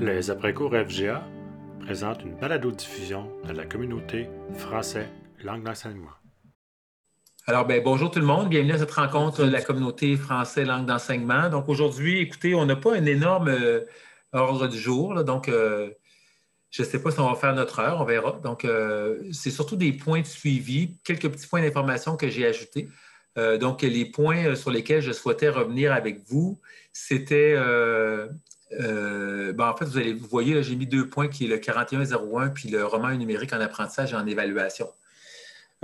Les après-cours FGA présentent une balado-diffusion de la communauté français langue d'enseignement. Alors, ben, bonjour tout le monde, bienvenue à cette rencontre de la communauté français langue d'enseignement. Donc aujourd'hui, écoutez, on n'a pas un énorme euh, ordre du jour, donc euh, je ne sais pas si on va faire notre heure, on verra. Donc, euh, c'est surtout des points de suivi, quelques petits points d'information que j'ai ajoutés. donc, les points sur lesquels je souhaitais revenir avec vous, c'était ben, en fait, vous, allez, vous voyez, j'ai mis deux points qui est le 4101 puis le roman numérique en apprentissage et en évaluation.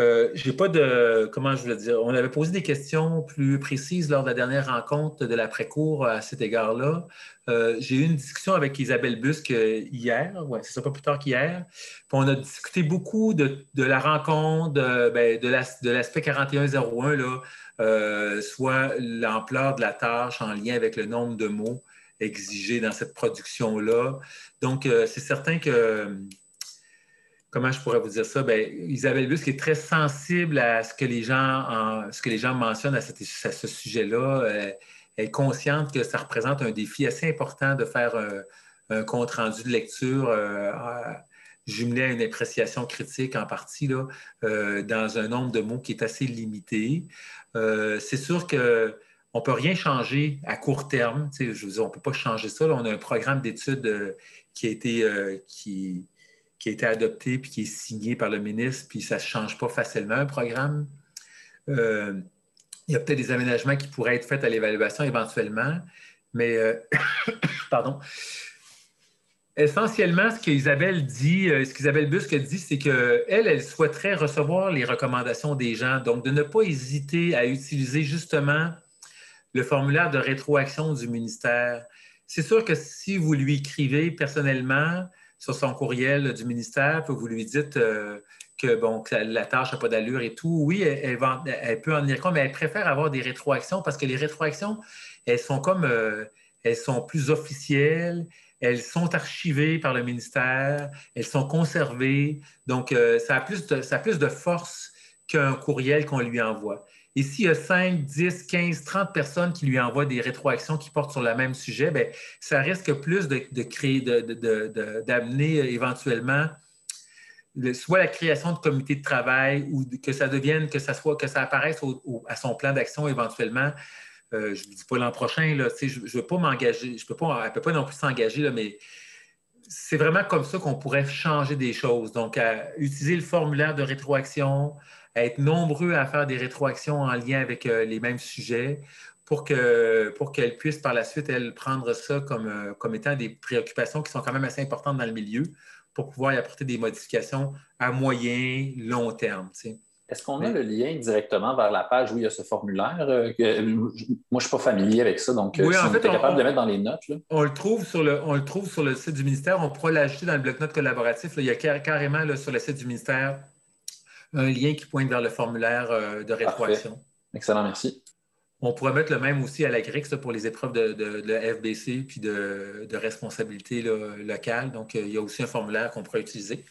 Euh, j'ai pas de. Comment je veux dire? On avait posé des questions plus précises lors de la dernière rencontre de l'après-cours à cet égard-là. Euh, j'ai eu une discussion avec Isabelle Busque hier, ouais, c'est ça, pas plus tard qu'hier. on a discuté beaucoup de, la rencontre, de, ben, de l'aspect 4101, là, soit l'ampleur de la tâche en lien avec le nombre de mots exigé dans cette production-là. Donc, euh, c'est certain que, comment je pourrais vous dire ça? Bien, Isabelle Busque est très sensible à ce que les gens, mentionnent à, ce sujet-là. Euh, elle est consciente que ça représente un défi assez important de faire un, compte-rendu de lecture euh, jumelé à une appréciation critique en partie dans un nombre de mots qui est assez limité. c'est sûr que on ne peut rien changer à court terme. je veux dire, on ne peut pas changer ça. on a un programme d'études euh, qui, a été, euh, qui, a été adopté puis qui est signé par le ministre, puis ça ne change pas facilement, un programme. Euh, il y a peut-être des aménagements qui pourraient être faits à l'évaluation éventuellement, mais pardon. Essentiellement, ce qu'Isabelle dit, ce qu'Isabelle Busque dit, c'est qu'elle, elle souhaiterait recevoir les recommandations des gens. Donc, de ne pas hésiter à utiliser justement le formulaire de rétroaction du ministère. C'est sûr que si vous lui écrivez personnellement sur son courriel du ministère, que vous lui dites euh, que, bon, la tâche n'a pas d'allure et tout, oui, elle, peut en tenir compte, mais elle préfère avoir des rétroactions parce que les rétroactions, elles sont comme, euh, elles sont plus officielles, elles sont archivées par le ministère, elles sont conservées, donc euh, ça, a plus ça a plus de force qu'un courriel qu'on lui envoie. Et s'il y a 5, 10, 15, 30 personnes qui lui envoient des rétroactions qui portent sur le même sujet, bien, ça risque plus de, créer, d'amener euh, éventuellement soit la création de comités de travail ou que ça devienne, que ça soit, que ça apparaisse à son plan d'action éventuellement. Euh, je ne dis pas l'an prochain, là, je ne veux pas m'engager, je peux pas, elle ne peut pas non plus s'engager, mais c'est vraiment comme ça qu'on pourrait changer des choses. Donc, utiliser le formulaire de rétroaction, être nombreux à faire des rétroactions en lien avec euh, les mêmes sujets pour qu'elle pour qu'elle puisse par la suite, elle, prendre ça comme, euh, comme étant des préoccupations qui sont quand même assez importantes dans le milieu pour pouvoir y apporter des modifications à moyen, long terme. Est-ce qu'on a le lien directement vers la page où il y a ce formulaire? Euh, moi, je ne suis pas familier avec ça, donc oui, si on, était capable de le mettre dans les notes. On, le trouve sur le, on le trouve sur le site du ministère. On pourra l'ajouter dans le bloc-notes collaboratif. il y a carrément sur le site du ministère un lien qui pointe vers le formulaire euh, de rétroaction. Excellent, merci. On pourrait mettre le même aussi à la GRIX pour les épreuves de, FBC puis de, responsabilité locale. Donc, euh, il y a aussi un formulaire qu'on pourrait utiliser.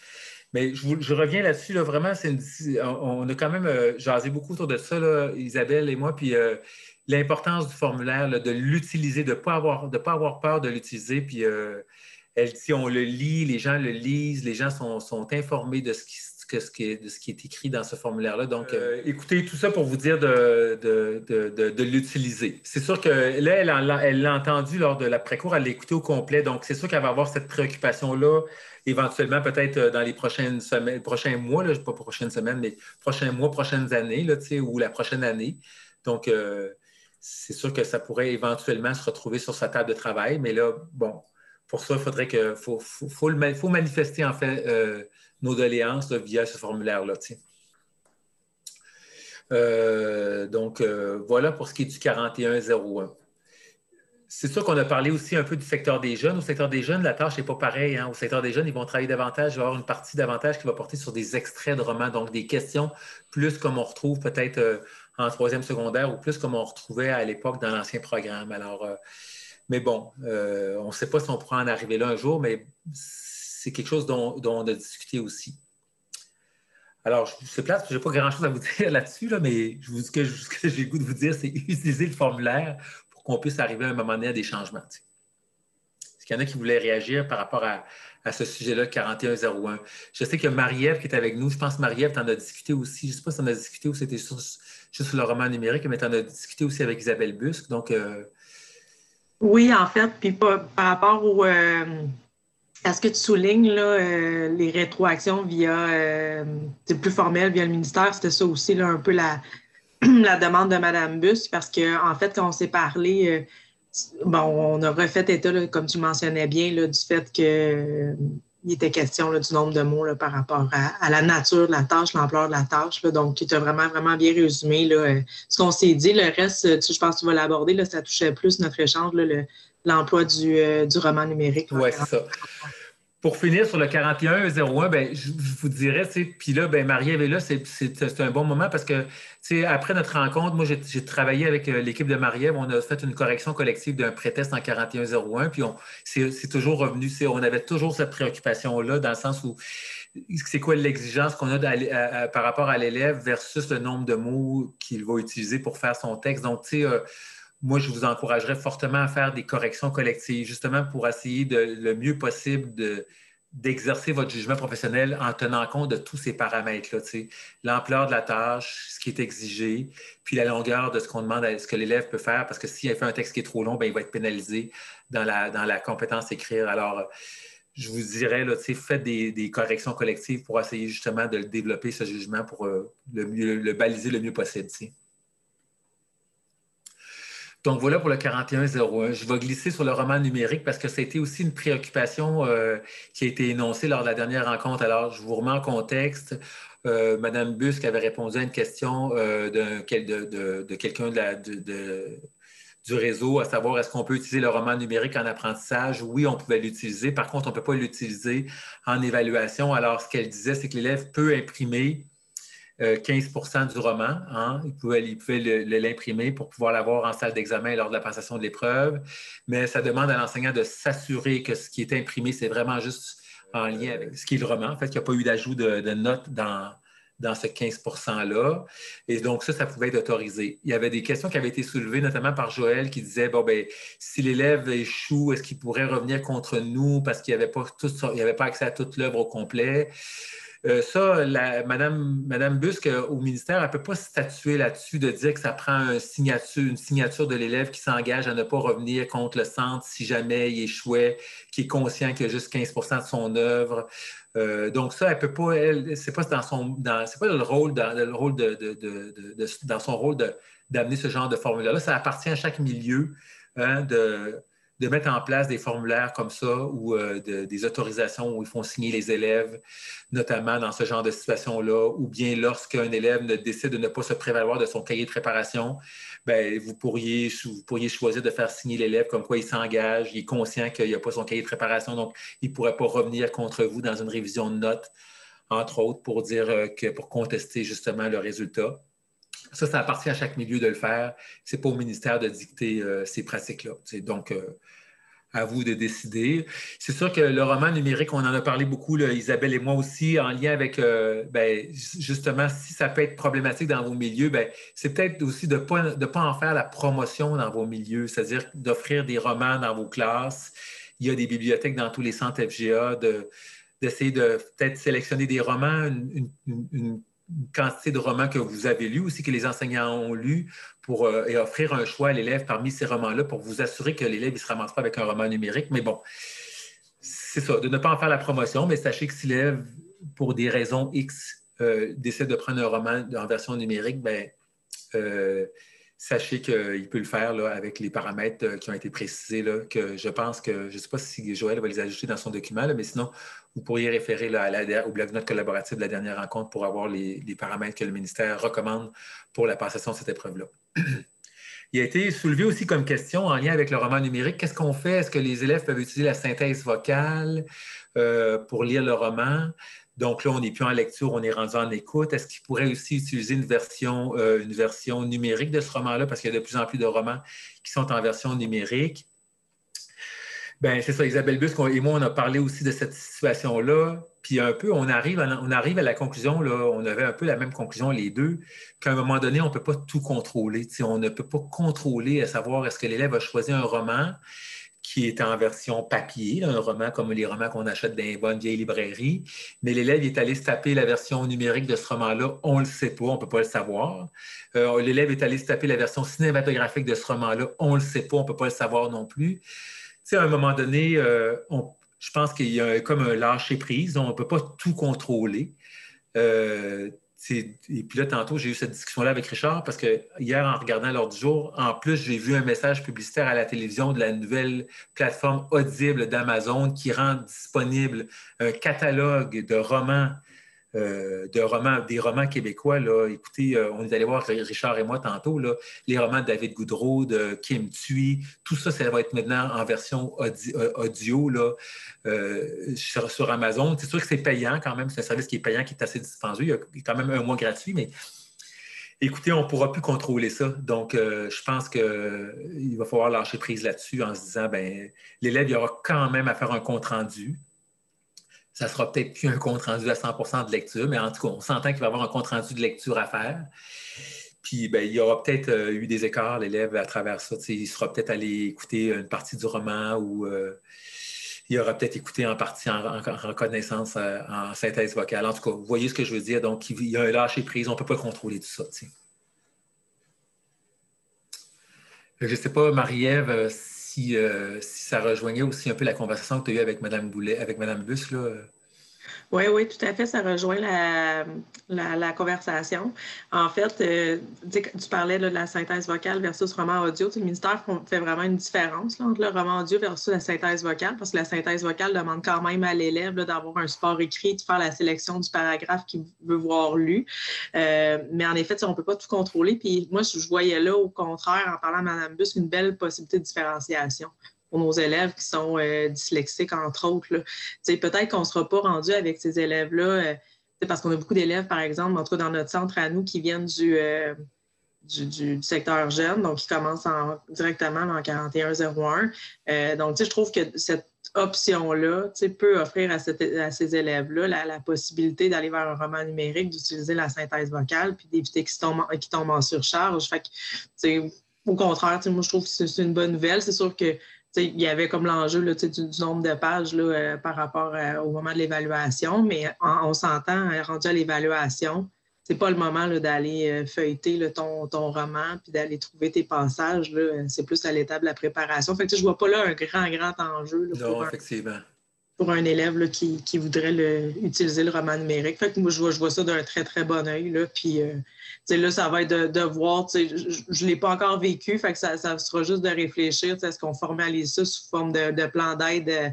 Mais je, reviens là-dessus, vraiment, on, a quand même euh, jasé beaucoup autour de ça, Isabelle et moi, puis l'importance du formulaire, de l'utiliser, de ne pas, avoir, pas avoir peur de l'utiliser, puis elle dit on le lit, les gens le lisent, les gens sont, sont informés de ce qui se de ce qui est écrit dans ce formulaire-là. Donc, euh, écoutez, tout ça pour vous dire de, l'utiliser. C'est sûr que là, elle l'a entendu lors de l'après-cours, elle l'a écouté au complet. Donc, c'est sûr qu'elle va avoir cette préoccupation-là, éventuellement, peut-être euh, dans les prochaines semaines, prochains mois, là, pas prochaines semaines, mais prochains mois, prochaines années, là, ou la prochaine année. Donc, euh, c'est sûr que ça pourrait éventuellement se retrouver sur sa table de travail, mais là, bon, pour ça, il faudrait que faut, faut, faut, manifester en fait nos doléances via ce formulaire-là. Euh, donc, euh, voilà pour ce qui est du 4101. C'est sûr qu'on a parlé aussi un peu du secteur des jeunes. Au secteur des jeunes, la tâche n'est pas pareille. Hein. Au secteur des jeunes, ils vont travailler davantage, il va y avoir une partie davantage qui va porter sur des extraits de romans, donc des questions plus comme on retrouve peut-être euh, en troisième secondaire ou plus comme on retrouvait à l'époque dans l'ancien programme. Alors, mais bon, on ne sait pas si on pourra en arriver là un jour, mais c'est quelque chose dont, on a discuté aussi. Alors, je place, je n'ai pas grand-chose à vous dire là-dessus, mais je vous, ce que, j'ai le goût de vous dire, c'est utiliser le formulaire pour qu'on puisse arriver à un moment donné à des changements. Est-ce qu'il y en a qui voulaient réagir par rapport à, ce sujet-là, 4101? Je sais que Marie-Ève qui est avec nous, je pense que Marie-Ève, tu en as discuté aussi. Je ne sais pas si tu en as discuté ou c'était juste sur le roman numérique, mais tu en as discuté aussi avec Isabelle Busque. Donc, euh, Oui, en fait, puis par, rapport au, euh, à ce que tu soulignes, là, euh, les rétroactions via, c'est plus formel via le ministère, c'était ça aussi, là, un peu la, la demande de Mme Busque, parce qu'en en fait, quand on s'est parlé, bon, on a refait état, comme tu mentionnais bien, du fait que il était question du nombre de mots par rapport à, la nature de la tâche, l'ampleur de la tâche. donc, tu as vraiment, vraiment bien résumé euh, ce qu'on s'est dit. Le reste, je pense que tu vas l'aborder. Ça touchait plus notre échange, l'emploi du, euh, du roman numérique. Oui, c'est ça. Pour finir sur le 41-01, ben, je, vous dirais, puis là, ben, Marie-Ève est là, c'est un bon moment parce que après notre rencontre, moi, j'ai travaillé avec euh, l'équipe de Marie-Ève, on a fait une correction collective d'un prétest en 41-01, puis c'est toujours revenu, on avait toujours cette préoccupation-là dans le sens où c'est quoi l'exigence qu'on a par rapport à l'élève versus le nombre de mots qu'il va utiliser pour faire son texte. Donc, tu sais, euh, moi, je vous encouragerais fortement à faire des corrections collectives, justement pour essayer de, le mieux possible d'exercer votre jugement professionnel en tenant compte de tous ces paramètres-là, l'ampleur de la tâche, ce qui est exigé, puis la longueur de ce qu'on demande à ce que l'élève peut faire, parce que s'il fait un texte qui est trop long, bien, il va être pénalisé dans la, dans la compétence écrire. Alors, je vous dirais, là, faites des, corrections collectives pour essayer justement de développer, ce jugement, pour euh, le, le, baliser le mieux possible. Donc voilà pour le 4101. Je vais glisser sur le roman numérique parce que ça a été aussi une préoccupation euh, qui a été énoncée lors de la dernière rencontre. Alors, je vous remets en contexte. Euh, Madame Busque avait répondu à une question euh, de, quelqu'un du réseau, à savoir est-ce qu'on peut utiliser le roman numérique en apprentissage? Oui, on pouvait l'utiliser. Par contre, on ne peut pas l'utiliser en évaluation. Alors, ce qu'elle disait, c'est que l'élève peut imprimer 15% euh, du roman. Hein. Il pouvait, l'imprimer pour pouvoir l'avoir en salle d'examen lors de la passation de l'épreuve. Mais ça demande à l'enseignant de s'assurer que ce qui est imprimé, c'est vraiment juste en lien avec ce qui est le roman. En fait, qu'il n'y a pas eu d'ajout de, notes dans, ce 15 %-là. Et donc, ça, ça pouvait être autorisé. Il y avait des questions qui avaient été soulevées, notamment par Joël, qui disait, bon, ben, si l'élève échoue, est-ce qu'il pourrait revenir contre nous parce qu'il n'y avait, pas avait pas accès à toute l'œuvre au complet? Euh, ça, Madame, Madame Busque, euh, au ministère, elle ne peut pas statuer là-dessus de dire que ça prend une signature, de l'élève qui s'engage à ne pas revenir contre le centre si jamais il échouait, qui est conscient qu'il y a juste 15% de son œuvre. Euh, donc ça, elle peut pas, elle, c'est pas dans son, c'est pas le rôle, le rôle de, dans son rôle d'amener ce genre de formulaire-là. Ça appartient à chaque milieu hein, de de mettre en place des formulaires comme ça ou euh, des autorisations où ils font signer les élèves, notamment dans ce genre de situation-là, ou bien lorsqu'un élève ne décide de ne pas se prévaloir de son cahier de préparation, ben, vous, pourriez, vous pourriez choisir de faire signer l'élève comme quoi il s'engage, il est conscient qu'il n'y a pas son cahier de préparation, donc il ne pourrait pas revenir contre vous dans une révision de notes, entre autres, pour dire euh, que pour contester justement le résultat. Ça, ça appartient à chaque milieu de le faire. Ce n'est pas au ministère de dicter euh, ces pratiques-là. Donc, euh, à vous de décider. C'est sûr que le roman numérique, on en a parlé beaucoup, Isabelle et moi aussi, en lien avec, euh, ben, justement, si ça peut être problématique dans vos milieux, ben, c'est peut-être aussi de ne pas, pas en faire la promotion dans vos milieux, c'est-à-dire d'offrir des romans dans vos classes. Il y a des bibliothèques dans tous les centres FGA, d'essayer de, peut-être sélectionner des romans, une quantité de romans que vous avez lus, aussi que les enseignants ont lus, pour, euh, et offrir un choix à l'élève parmi ces romans-là pour vous assurer que l'élève ne se ramasse pas avec un roman numérique. Mais bon, c'est ça, de ne pas en faire la promotion, mais sachez que si l'élève, pour des raisons X, euh, décide de prendre un roman en version numérique, ben, euh, sachez qu'il peut le faire là, avec les paramètres euh, qui ont été précisés, là, que je pense que, je ne sais pas si Joël va les ajouter dans son document, mais sinon, vous pourriez référer là, au bloc-notes collaboratif de la dernière rencontre pour avoir les, paramètres que le ministère recommande pour la passation de cette épreuve-là. Il a été soulevé aussi comme question en lien avec le roman numérique. Qu'est-ce qu'on fait? Est-ce que les élèves peuvent utiliser la synthèse vocale euh, pour lire le roman? Donc là, on n'est plus en lecture, on est rendu en écoute. Est-ce qu'il pourrait aussi utiliser une version, euh, une version numérique de ce roman-là? Parce qu'il y a de plus en plus de romans qui sont en version numérique. Ben, c'est ça, Isabelle Busque et moi, on a parlé aussi de cette situation-là. Puis un peu, on arrive, à, la conclusion, on avait un peu la même conclusion les deux, qu'à un moment donné, on ne peut pas tout contrôler. on ne peut pas contrôler à savoir est-ce que l'élève a choisi un roman qui est en version papier, un roman comme les romans qu'on achète dans les bonnes vieilles librairies. Mais l'élève est allé se taper la version numérique de ce roman-là, on ne le sait pas, on ne peut pas le savoir. Euh, l'élève est allé se taper la version cinématographique de ce roman-là, on ne le sait pas, on ne peut pas le savoir non plus. À un moment donné, euh, je pense qu'il y a comme un lâcher-prise, on ne peut pas tout contrôler. Euh, et puis là, tantôt, j'ai eu cette discussion-là avec Richard parce que hier, en regardant l'ordre du jour, en plus, j'ai vu un message publicitaire à la télévision de la nouvelle plateforme Audible d'Amazon qui rend disponible un catalogue de romans euh, romans, des romans québécois. Là. Écoutez, euh, on est allé voir Richard et moi tantôt, là, les romans de David Goudreau, de Kim Thuy, tout ça, ça va être maintenant en version euh, audio, là, sur, Amazon. C'est sûr que c'est payant quand même, c'est un service qui est payant, qui est assez dispendieux. Il y a quand même un mois gratuit, mais écoutez, on ne pourra plus contrôler ça. Donc, je pense qu'il va falloir lâcher prise là-dessus en se disant, ben, l'élève, il aura quand même à faire un compte-rendu ça sera peut-être plus un compte rendu à 100% de lecture, mais en tout cas, on s'entend qu'il va y avoir un compte rendu de lecture à faire. Puis, ben, il y aura peut-être euh, eu des écarts, l'élève, à travers ça. il sera peut-être allé écouter une partie du roman ou euh, il aura peut-être écouté en partie en, reconnaissance, euh, en synthèse vocale. En tout cas, vous voyez ce que je veux dire. Donc, il y a un lâcher-prise. On ne peut pas contrôler tout ça. Je ne sais pas, Marie-Ève, si, si, ça rejoignait aussi un peu la conversation que tu as eue avec Mme Boulet, avec Mme Bus. Là. Oui, oui, tout à fait. Ça rejoint la, conversation. En fait, euh, tu parlais de la synthèse vocale versus roman audio. le ministère fait vraiment une différence entre le roman audio versus la synthèse vocale, parce que la synthèse vocale demande quand même à l'élève d'avoir un support écrit, de faire la sélection du paragraphe qu'il veut voir lu. Euh, mais en effet, on ne peut pas tout contrôler. Puis moi, je voyais là, au contraire, en parlant à Mme Bus, une belle possibilité de différenciation pour nos élèves qui sont euh, dyslexiques, entre autres. Peut-être qu'on ne sera pas rendu avec ces élèves-là, euh, parce qu'on a beaucoup d'élèves, par exemple, en tout dans notre centre à nous, qui viennent du, euh, du, secteur jeune, donc qui commencent directement en 4101. donc, je trouve que cette option-là peut offrir à, ces élèves-là la, possibilité d'aller vers un roman numérique, d'utiliser la synthèse vocale, puis d'éviter qu'ils tombent, tombent en surcharge. Fait que, au contraire, moi, je trouve que c'est une bonne nouvelle. C'est sûr que il y avait comme l'enjeu du, du, nombre de pages là, euh, par rapport euh, au moment de l'évaluation, mais on, s'entend, hein, rendu à l'évaluation, c'est pas le moment d'aller euh, feuilleter ton, ton, roman puis d'aller trouver tes passages. C'est plus à l'étape de la préparation. Fait que, je vois pas là un grand, grand enjeu. non, effectivement pour un élève qui, voudrait utiliser le roman numérique. Fait que moi, je vois, ça d'un très, très bon œil. Puis, euh, là, ça va être de, voir, je ne l'ai pas encore vécu, fait que ça, sera juste de réfléchir, est-ce qu'on formalise ça sous forme de, plan d'aide euh,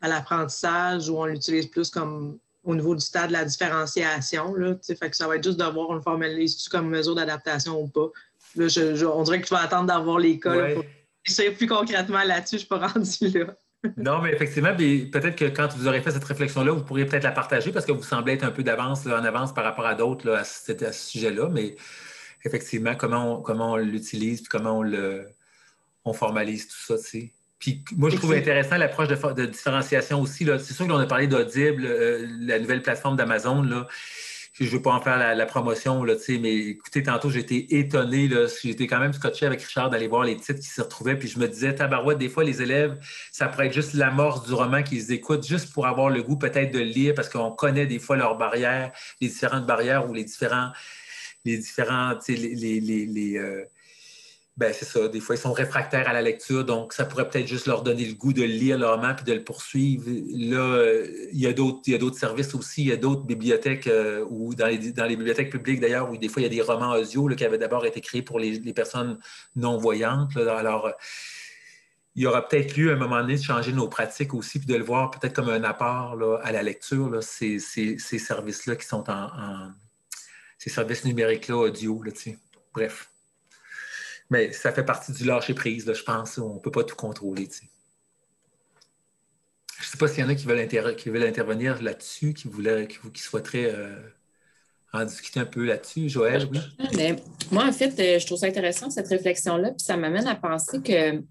à l'apprentissage ou on l'utilise plus comme au niveau du stade de la différenciation. Là, fait que ça va être juste de voir, on le formalise comme mesure d'adaptation ou pas. Là, on dirait que tu vas attendre d'avoir les cas. Ouais. Pour... plus concrètement là-dessus, je ne suis pas rendu là non, mais effectivement, peut-être que quand vous aurez fait cette réflexion-là, vous pourriez peut-être la partager parce que vous semblez être un peu d'avance, en avance par rapport à d'autres à, ce sujet-là. Mais effectivement, comment on, comment l'utilise, comment on le on formalise tout ça, tu Puis moi, je trouve intéressant l'approche de, différenciation aussi. C'est sûr qu'on a parlé d'Audible, euh, la nouvelle plateforme d'Amazon. Là je ne veux pas en faire la, promotion, là, mais écoutez, tantôt, j'étais étonné. J'étais quand même scotché avec Richard d'aller voir les titres qui se retrouvaient. Puis je me disais, tabarouette, des fois, les élèves, ça pourrait être juste l'amorce du roman qu'ils écoutent, juste pour avoir le goût peut-être de lire, parce qu'on connaît des fois leurs barrières, les différentes barrières ou les différents, les différents, les, les, les, euh, ben c'est ça. Des fois, ils sont réfractaires à la lecture, donc ça pourrait peut-être juste leur donner le goût de lire le roman puis de le poursuivre. Là, il y a d'autres services aussi, il y a d'autres bibliothèques euh, ou dans les, dans les bibliothèques publiques d'ailleurs, où des fois il y a des romans audio qui avaient d'abord été créés pour les, personnes non-voyantes. Alors, il y aura peut-être lieu à un moment donné de changer nos pratiques aussi, puis de le voir peut-être comme un apport à la lecture, là, ces, ces, services-là qui sont en, ces services numériques-là audio. Là, Bref. Mais ça fait partie du lâcher-prise, je pense. On ne peut pas tout contrôler. Je ne sais pas s'il y en a qui veulent, intervenir là-dessus, qui, voulaient, qui, qui souhaiteraient euh, en discuter un peu là-dessus. Joël? Ah, moi, en fait, euh, je trouve ça intéressant, cette réflexion-là, puis ça m'amène à penser que,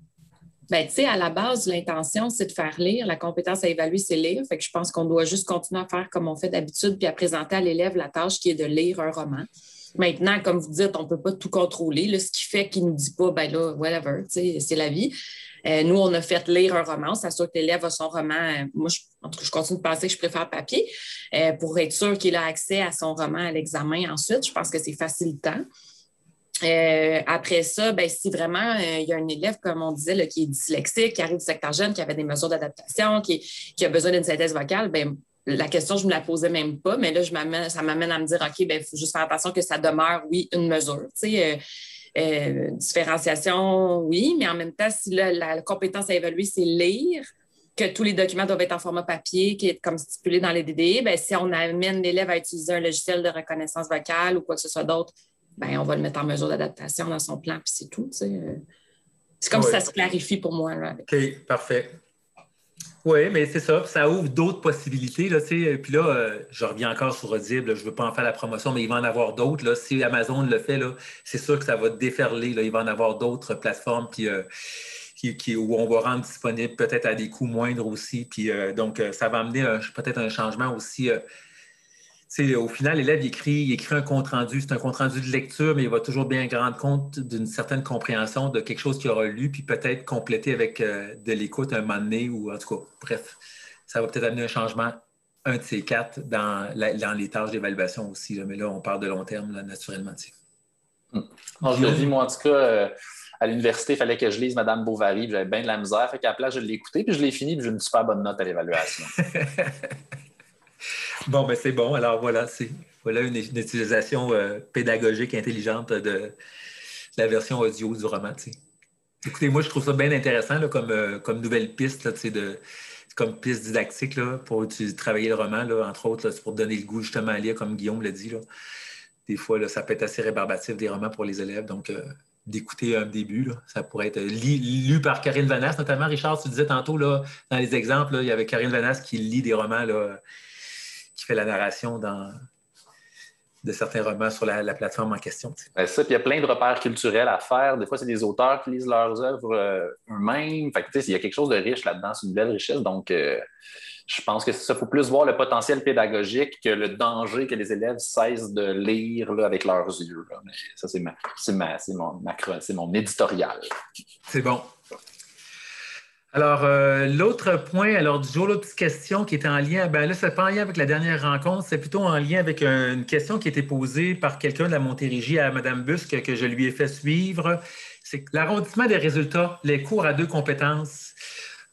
ben, tu sais, à la base, l'intention, c'est de faire lire. La compétence à évaluer, c'est lire. Fait que je pense qu'on doit juste continuer à faire comme on fait d'habitude, puis à présenter à l'élève la tâche qui est de lire un roman. Maintenant, comme vous dites, on ne peut pas tout contrôler. ce qui fait qu'il ne nous dit pas, ben là, whatever, c'est la vie. Euh, nous, on a fait lire un roman. C'est sûr que l'élève a son roman. Euh, moi, en tout cas, je continue de penser que je préfère papier pour être sûr qu'il a accès à son roman à l'examen ensuite. Je pense que c'est facilitant. après ça, ben, si vraiment il y a un élève, comme on disait, qui est dyslexique, qui arrive du secteur jeune, qui avait des mesures d'adaptation, qui, qui, a besoin d'une synthèse vocale, ben, la question, je ne me la posais même pas, mais là, je ça m'amène à me dire, OK, il ben, faut juste faire attention que ça demeure, oui, une mesure. Euh, euh, différenciation, oui, mais en même temps, si la, compétence à évaluer, c'est lire, que tous les documents doivent être en format papier, qui est comme stipulé dans les DDE, ben, si on amène l'élève à utiliser un logiciel de reconnaissance vocale ou quoi que ce soit d'autre, ben, on va le mettre en mesure d'adaptation dans son plan, puis c'est tout. Euh. C'est comme si ça se clarifie pour moi. OK, parfait. Oui, mais c'est ça. Ça ouvre d'autres possibilités. Là, puis là, euh, je reviens encore sur Audible. je ne veux pas en faire la promotion, mais il va en avoir d'autres. Si Amazon le fait, c'est sûr que ça va déferler. Là. Il va en avoir d'autres plateformes puis, euh, qui, où on va rendre disponible peut-être à des coûts moindres aussi. Euh, donc, ça va amener peut-être un changement aussi au final, l'élève écrit, il écrit un compte-rendu. C'est un compte-rendu de lecture, mais il va toujours bien rendre compte d'une certaine compréhension de quelque chose qu'il aura lu, puis peut-être compléter avec euh, de l'écoute un moment donné, ou en tout cas, bref, ça va peut-être amener un changement, un de ces quatre, dans, les tâches d'évaluation aussi. mais là, on parle de long terme, naturellement. Hmm. je le dis, moi, en tout cas, euh, à l'université, il fallait que je lise Madame Bovary, j'avais bien de la misère. Fait qu'à la place, je l'ai écouté, puis je l'ai fini, puis j'ai une super bonne note à l'évaluation. Bon, ben c'est bon. Alors voilà, c'est voilà une, utilisation euh, pédagogique intelligente de, la version audio du roman. Écoutez, moi, je trouve ça bien intéressant comme, euh, comme nouvelle piste, de, comme piste didactique pour travailler le roman, entre autres, c'est pour donner le goût justement à lire, comme Guillaume l'a dit. Des fois, ça peut être assez rébarbatif des romans pour les élèves. Donc, euh, d'écouter un début. Ça pourrait être lu, par Karine Vanasse, notamment. Richard, tu disais tantôt, là, dans les exemples, il y avait Karine Vanasse qui lit des romans là, qui fait la narration dans, de certains romans sur la, plateforme en question. Ben, ça, puis il y a plein de repères culturels à faire. Des fois, c'est des auteurs qui lisent leurs œuvres euh, eux-mêmes. Fait il y a quelque chose de riche là-dedans, c'est une belle richesse. Donc, euh, je pense que ça, faut plus voir le potentiel pédagogique que le danger que les élèves cessent de lire avec leurs yeux. Mais ça, c'est mon, mon éditorial. C'est bon. Alors, euh, l'autre point, alors du jour, l'autre question qui était en lien, ben là, c'est pas en lien avec la dernière rencontre, c'est plutôt en lien avec une question qui a été posée par quelqu'un de la Montérégie à Mme Busque que je lui ai fait suivre. C'est l'arrondissement des résultats, les cours à deux compétences.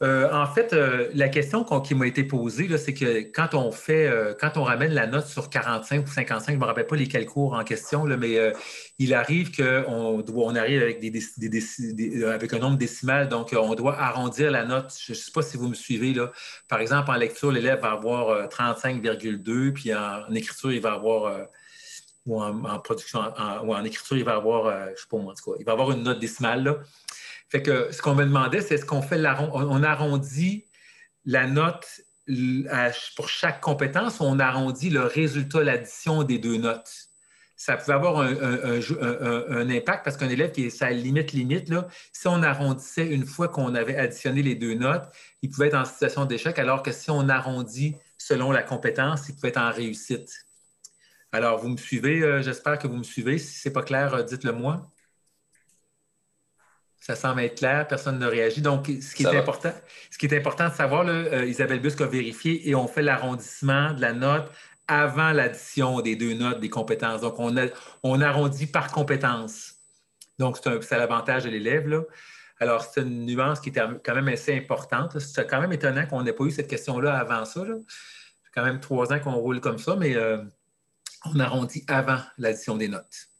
Euh, en fait, euh, la question qui m'a été posée, c'est que quand on fait, euh, quand on ramène la note sur 45 ou 55, je ne me rappelle pas lesquels cours en question, mais il arrive qu'on on arrive avec, des, avec un nombre décimal, donc on doit arrondir la note. Je ne sais pas si vous me suivez. Là. Par exemple, en lecture, l'élève va avoir 35,2, puis en, écriture, il va avoir ou en, production, ou en écriture, il va avoir, je sais pas moi, il va avoir une note décimale. Là. Fait que ce qu'on me demandait, c'est est-ce qu'on fait on arrondit la note pour chaque compétence ou on arrondit le résultat, l'addition des deux notes? Ça pouvait avoir un, impact parce qu'un élève qui est sa limite limite, là, si on arrondissait une fois qu'on avait additionné les deux notes, il pouvait être en situation d'échec, alors que si on arrondit selon la compétence, il pouvait être en réussite. Alors, vous me suivez, euh, j'espère que vous me suivez. Si ce n'est pas clair, euh, dites-le moi. Ça semble être clair, personne ne réagit. Donc, ce qui, est important, ce qui est important de savoir, euh, Isabelle Busque a vérifié et on fait l'arrondissement de la note avant l'addition des deux notes des compétences. Donc, on, on arrondit par compétence. Donc, c'est l'avantage de l'élève. Alors, c'est une nuance qui est quand même assez importante. C'est quand même étonnant qu'on n'ait pas eu cette question-là avant ça. C'est quand même trois ans qu'on roule comme ça, mais euh, on arrondit avant l'addition des notes.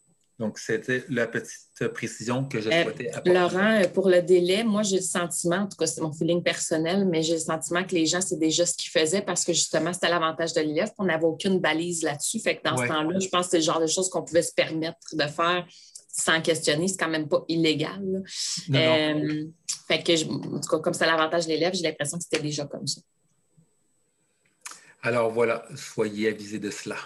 Donc, c'était la petite précision que je euh, souhaitais apporter. Laurent, euh, pour le délai, moi, j'ai le sentiment, en tout cas, c'est mon feeling personnel, mais j'ai le sentiment que les gens, c'est déjà ce qu'ils faisaient parce que justement, c'était l'avantage de l'élève. On n'avait aucune balise là-dessus. Fait que dans ce temps-là, je pense que c'est le genre de choses qu'on pouvait se permettre de faire sans questionner. C'est quand même pas illégal. Euh, fait que, en tout cas, comme c'est l'avantage de l'élève, j'ai l'impression que c'était déjà comme ça. Alors voilà, soyez avisés de cela.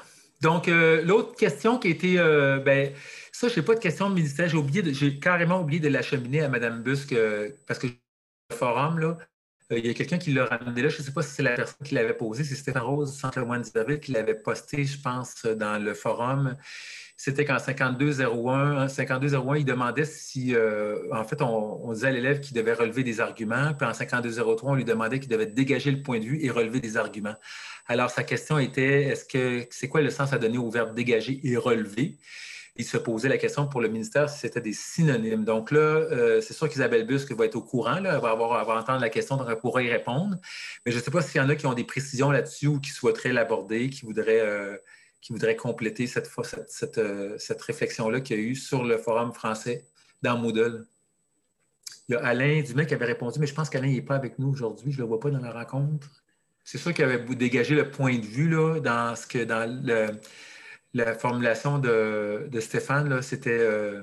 Donc, l'autre question qui était, ben, ça, je n'ai pas de question de J'ai oublié, j'ai carrément oublié de l'acheminer à Mme Busque euh, parce que le forum, là, il y a quelqu'un qui l'a ramené là. Je ne sais pas si c'est la personne qui l'avait posé. C'est Stéphane Rose, Centre Moine qui l'avait posté, je pense, dans le forum c'était qu'en 5201, 5201, il demandait si, euh, en fait, on, disait à l'élève qu'il devait relever des arguments, puis en 5203, on lui demandait qu'il devait dégager le point de vue et relever des arguments. Alors, sa question était, est-ce que c'est quoi le sens à donner au verbe dégager et relever? Il se posait la question pour le ministère si c'était des synonymes. Donc là, euh, c'est sûr qu'Isabelle Busque va être au courant, là, elle va avoir, entendre la question, donc elle pourra y répondre. Mais je ne sais pas s'il y en a qui ont des précisions là-dessus ou qui souhaiteraient l'aborder, qui voudraient euh, qui voudrait compléter cette, cette, euh, cette, réflexion-là qu'il y a eu sur le forum français dans Moodle. Il y a Alain Dumais qui avait répondu, mais je pense qu'Alain n'est pas avec nous aujourd'hui, je ne le vois pas dans la rencontre. C'est sûr qu'il avait dégagé le point de vue là, dans ce que dans le, la formulation de, de Stéphane, c'était euh,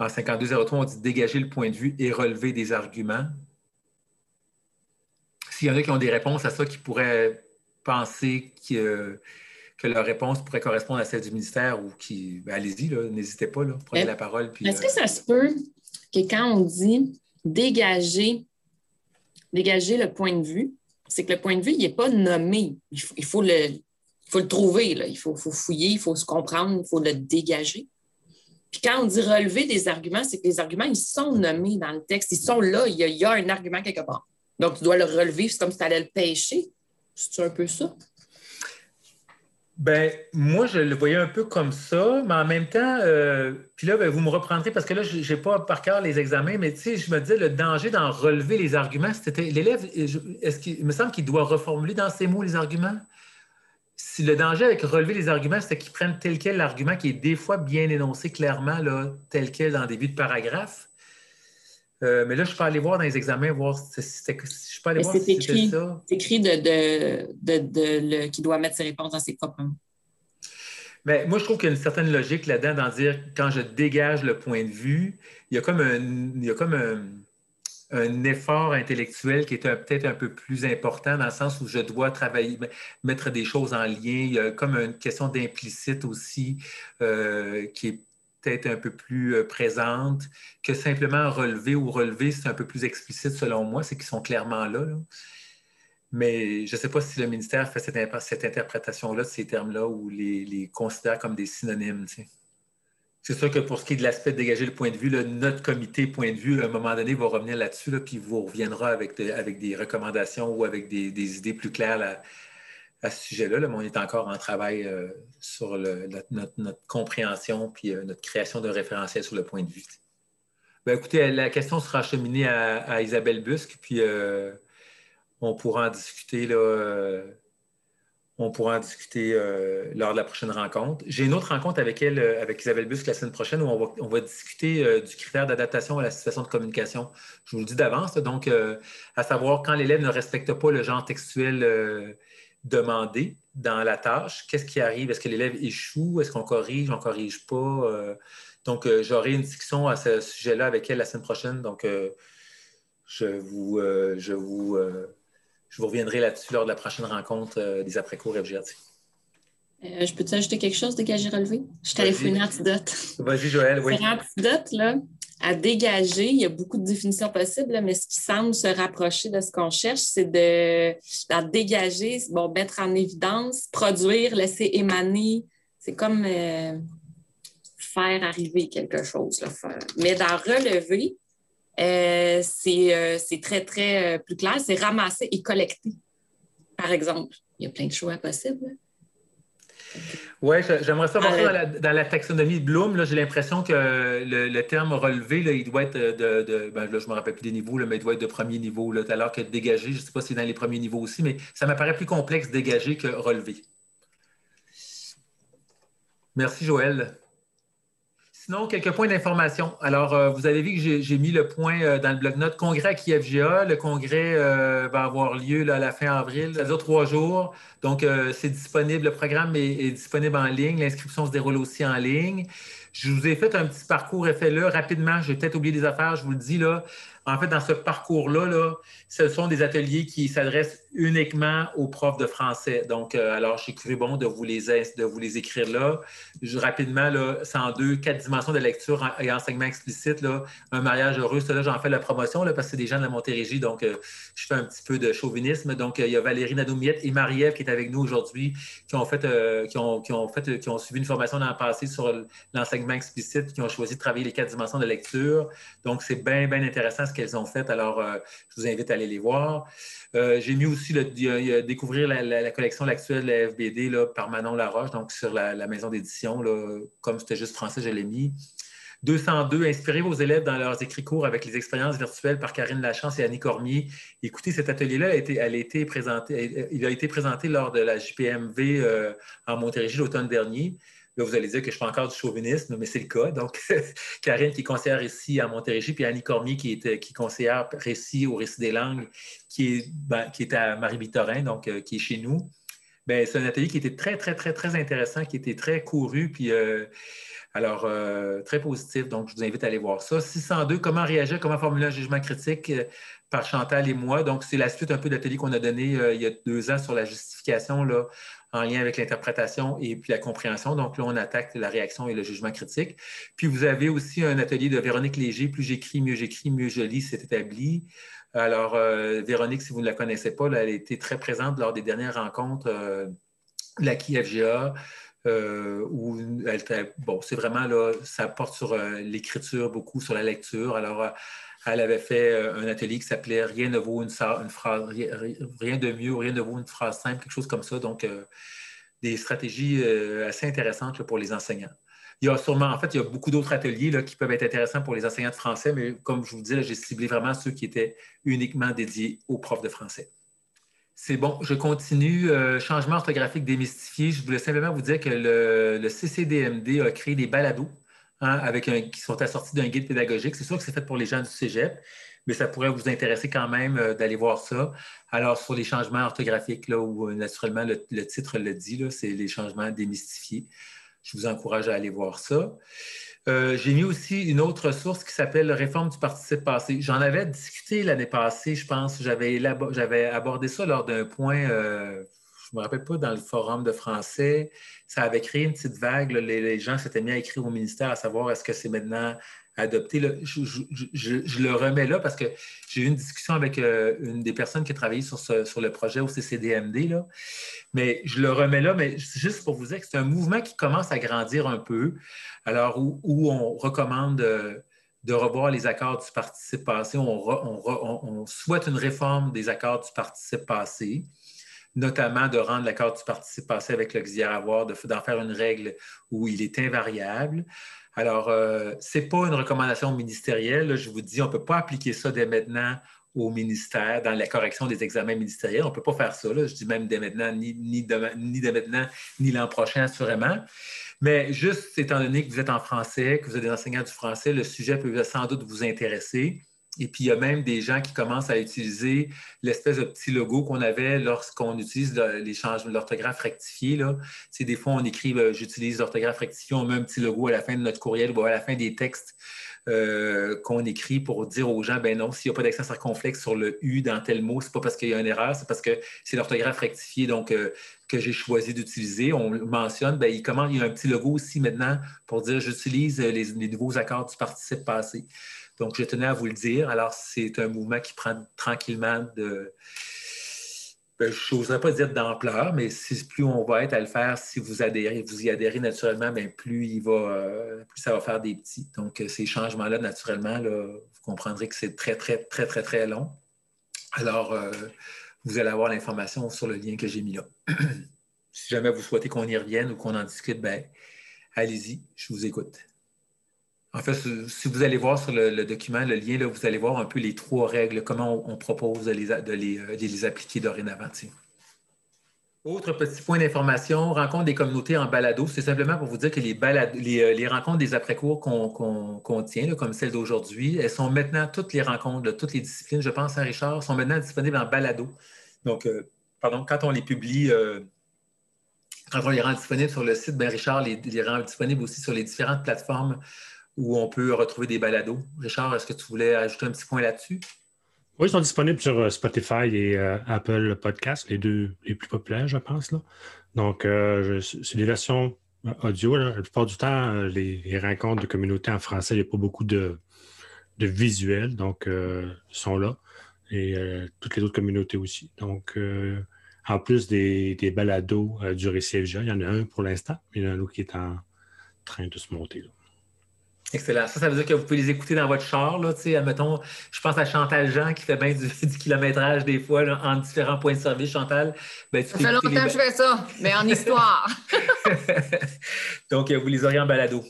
en 5203, on dit dégager le point de vue et relever des arguments. S'il y en a qui ont des réponses à ça qui pourraient penser que, que leur réponse pourrait correspondre à celle du ministère ou qui. Ben, allez-y, n'hésitez pas, là, prenez la parole. Est-ce que euh, ça se peut que quand on dit dégager, dégager le point de vue, c'est que le point de vue, il n'est pas nommé. Il faut, le, faut le trouver. Il faut, fouiller, il faut se comprendre, il faut le dégager. Puis quand on dit relever des arguments, c'est que les arguments, ils sont nommés dans le texte. Ils sont là. Il y a, il y a un argument quelque part. Donc, tu dois le relever. C'est comme si tu allais le pêcher. C'est un peu ça? Ben, moi, je le voyais un peu comme ça, mais en même temps, euh, puis là, ben, vous me reprendrez parce que là, je n'ai pas par cœur les examens, mais tu sais, je me disais, le danger d'en relever les arguments, c'était l'élève, est-ce qu'il me semble qu'il doit reformuler dans ses mots les arguments? Si le danger avec relever les arguments, c'est qu'ils prennent tel quel l'argument qui est des fois bien énoncé clairement, là, tel quel dans le début de paragraphe. Euh, mais là, je peux aller voir dans les examens, voir si je peux aller voir si c'était ça. C'est écrit de, de, de, qui doit mettre ses réponses dans ses propres mots. Mais moi, je trouve qu'il y a une certaine logique là-dedans dans dire quand je dégage le point de vue, il y a comme un, il y a comme un, effort intellectuel qui est peut-être un peu plus important dans le sens où je dois travailler, mettre des choses en lien. Il y a comme une question d'implicite aussi euh, qui est peut-être un peu plus euh, présente, que simplement relever ou relever, c'est un peu plus explicite selon moi, c'est qu'ils sont clairement là. Mais je ne sais pas si le ministère fait cette, interprétation-là de ces termes-là ou les, les, considère comme des synonymes. C'est sûr que pour ce qui est de l'aspect de dégager le point de vue, notre comité point de vue, à un moment donné, va revenir là-dessus, là, puis vous reviendra avec, avec des recommandations ou avec des, idées plus claires à ce sujet-là, mais on est encore en travail euh, sur notre, compréhension puis euh, notre création de référentiels sur le point de vue. Ben, écoutez, la question sera acheminée à, Isabelle Busque, puis euh, on pourra en discuter là, on pourra en discuter lors de la prochaine rencontre. J'ai une autre rencontre avec elle, avec Isabelle Busque la semaine prochaine, où on va, discuter du critère d'adaptation à la situation de communication. Je vous le dis d'avance, donc à savoir quand l'élève ne respecte pas le genre textuel demander dans la tâche. Qu'est-ce qui arrive? Est-ce que l'élève échoue? Est-ce qu'on corrige? On ne corrige pas? Euh, donc, euh, j'aurai une discussion à ce sujet-là avec elle la semaine prochaine. Donc, euh, je, vous, je vous reviendrai là-dessus lors de la prochaine rencontre des après-cours FGRT. je peux te ajouter quelque chose de que j'ai relevé? Je t'allais faire une antidote. Vas-y, Joël, oui. Une antidote, là, à dégager, il y a beaucoup de définitions possibles, mais ce qui semble se rapprocher de ce qu'on cherche, c'est de, dégager, bon, mettre en évidence, produire, laisser émaner. C'est comme euh, faire arriver quelque chose. Mais d'en relever, euh, euh, c'est très, très plus clair, c'est ramasser et collecter, par exemple. Il y a plein de choix possibles. Oui, j'aimerais savoir ça dans la, taxonomie de Bloom. J'ai l'impression que le, terme relevé, il doit être de. ben, là, je ne me rappelle plus des niveaux, mais il doit être de premier niveau, là, alors que dégagé, je ne sais pas si c'est dans les premiers niveaux aussi, mais ça m'apparaît plus complexe dégager que relevé. Merci, Joël. Sinon, quelques points d'information. Alors, euh, vous avez vu que j'ai mis le point euh, dans le bloc-notes congrès à KFGA. Le congrès euh, va avoir lieu à la fin avril. Ça dure trois jours. Donc, c'est disponible. Le programme est, disponible en ligne. L'inscription se déroule aussi en ligne. Je vous ai fait un petit parcours FLE rapidement. J'ai peut-être oublié des affaires, je vous le dis là. En fait, dans ce parcours-là, là, ce sont des ateliers qui s'adressent uniquement aux profs de français. Donc, euh, alors, j'ai cru bon de vous les, de vous les écrire là. Je, rapidement, là, c'est en deux, quatre dimensions de lecture et enseignement explicite. Là, un mariage heureux, là, j'en fais la promotion là, parce que c'est des gens de la Montérégie, donc euh, je fais un petit peu de chauvinisme. Donc, euh, il y a Valérie Nadeau-Miette et Marie-Ève qui est avec nous aujourd'hui, qui ont fait, qui ont, qui ont qui ont suivi une formation le passé sur l'enseignement explicite, qui ont choisi de travailler les quatre dimensions de lecture. Donc, c'est bien, bien intéressant qu'elles ont fait. Alors, euh, je vous invite à aller les voir. Euh, j'ai mis aussi découvrir la, collection actuelle de la FBD là, par Manon Laroche, donc sur la, maison d'édition. Comme c'était juste français, je l'ai mis. 202, inspirez vos élèves dans leurs écrits courts avec les expériences virtuelles par Karine Lachance et Annie Cormier. Écoutez, cet atelier-là, a été présenté, il a été présenté lors de la JPMV euh, en Montérégie l'automne dernier. Là, vous allez dire que je fais encore du chauvinisme, mais c'est le cas. Donc, Karine, qui est conseillère ici à Montérégie, puis Annie Cormier, qui est, qui conseillère récit au récit des langues, qui est, ben, qui est à Marie-Victorin, donc euh, qui est chez nous. Bien, c'est un atelier qui était très, très, très, très intéressant, qui était très couru, puis euh, alors euh, très positif. Donc, je vous invite à aller voir ça. 602, comment réagir, comment formuler un jugement critique par Chantal et moi. Donc, c'est la suite un peu de l'atelier qu'on a donné il y a deux ans sur la justification là, en lien avec l'interprétation et puis la compréhension. Donc là, on attaque la réaction et le jugement critique. Puis vous avez aussi un atelier de Véronique Léger, plus j'écris, mieux j'écris, mieux je lis, c'est établi. Alors, euh, Véronique, si vous ne la connaissez pas, elle a été très présente lors des dernières rencontres euh, de la KFGA. Euh, où elle, bon, c'est vraiment là, ça porte sur l'écriture, beaucoup sur la lecture. Alors, elle avait fait euh, un atelier qui s'appelait Rien ne vaut une, phrase, rien de mieux, rien ne vaut une phrase simple, quelque chose comme ça. Donc, euh, des stratégies euh, assez intéressantes pour les enseignants. Il y a sûrement, en fait, il y a beaucoup d'autres ateliers qui peuvent être intéressants pour les enseignants de français, mais comme je vous dis, j'ai ciblé vraiment ceux qui étaient uniquement dédiés aux profs de français. C'est bon, je continue. changement orthographique démystifié. Je voulais simplement vous dire que le, le CCDMD a créé des balados Hein, qui sont assortis d'un guide pédagogique. C'est sûr que c'est fait pour les gens du cégep, mais ça pourrait vous intéresser quand même euh, d'aller voir ça. Alors, sur les changements orthographiques, là, où euh, naturellement le, titre le dit, c'est les changements démystifiés. Je vous encourage à aller voir ça. Euh, j'ai mis aussi une autre source qui s'appelle Réforme du participe passé. J'en avais discuté l'année passée, je pense. J'avais abordé ça lors d'un point je ne me rappelle pas, dans le forum de français, ça avait créé une petite vague. les, gens s'étaient mis à écrire au ministère à savoir est-ce que c'est maintenant adopté. je, le remets là parce que j'ai eu une discussion avec euh, une des personnes qui a travaillé sur, sur le projet au CCDMD. Là. Mais je le remets là, mais juste pour vous dire que c'est un mouvement qui commence à grandir un peu. Alors, où, on recommande. de revoir les accords du participe passé. On, on, souhaite une réforme des accords du participe passé notamment de rendre l'accord du participe passé avec l'auxiliaire avoir, d'en faire une règle où il est invariable. Alors, euh, ce n'est pas une recommandation ministérielle. je vous dis, on ne peut pas appliquer ça dès maintenant au ministère dans la correction des examens ministériels. On ne peut pas faire ça. Je dis même dès maintenant, ni, ni, ni dès maintenant, ni l'an prochain, assurément. Mais juste étant donné que vous êtes en français, que vous êtes des enseignants du français, le sujet peut sans doute vous intéresser. Et puis, il y a même des gens qui commencent à utiliser l'espèce de petit logo qu'on avait lorsqu'on utilise l'orthographe rectifié. Là. C'est des fois, on écrit euh, J'utilise l'orthographe rectifié, on met un petit logo à la fin de notre courriel ou à la fin des textes euh, qu'on écrit pour dire aux gens ben non, s'il n'y a pas d'accent circonflexe sur le U dans tel mot, c'est pas parce qu'il y a une erreur, c'est parce que c'est l'orthographe rectifiée donc, euh, que j'ai choisi d'utiliser. On mentionne, ben, il, il y a un petit logo aussi maintenant pour dire J'utilise les, les nouveaux accords du participe passé. Donc, je tenais à vous le dire. Alors, c'est un mouvement qui prend tranquillement de. Ben, je n'oserais pas dire d'ampleur, mais plus on va être à le faire, si vous adhérez, vous y adhérez naturellement, va, euh, plus ça va faire des petits. Donc, euh, ces changements-là, naturellement, vous comprendrez que c'est très, très, très, très, très long. Alors, euh, vous allez avoir l'information sur le lien que j'ai mis là. si jamais vous souhaitez qu'on y revienne ou qu'on en discute, ben, allez-y, je vous écoute. En fait, si vous allez voir sur le, document, le lien, là, vous allez voir un peu les trois règles, comment on, propose de les, de les, appliquer dorénavant. Autre petit point d'information, rencontre des communautés en balado, c'est simplement pour vous dire que les, euh, rencontres des après-cours qu'on tient, comme celle d'aujourd'hui, elles sont maintenant, toutes les rencontres de toutes les disciplines, je pense à Richard, sont maintenant disponibles en balado. Donc, euh, pardon, quand on les publie, euh, quand on les rend disponibles sur le site, ben Richard les rend disponibles aussi sur les différentes plateformes où on peut retrouver des balados. Richard, est-ce que tu voulais ajouter un petit point là-dessus? Oui, ils sont disponibles sur euh, Spotify et euh, Apple Podcasts, les deux les plus populaires, je pense. Là. Donc, euh, c'est des versions audio. La plupart du temps, les, rencontres de communauté en français, il n'y a pas beaucoup de, de visuels, donc ils sont là. Et toutes les autres communautés aussi. Donc, en plus des, des balados du récit il y en a un pour l'instant, mais il y en a un autre qui est en train de se monter. Là. Excellent. Ça, ça veut dire que vous pouvez les écouter dans votre char. Là, admettons, je pense à Chantal Jean qui fait bien du, kilométrage des fois en différents points de service. Chantal, ben, ça fait longtemps que je fais ça, mais en histoire. Donc, euh, vous les auriez en balado.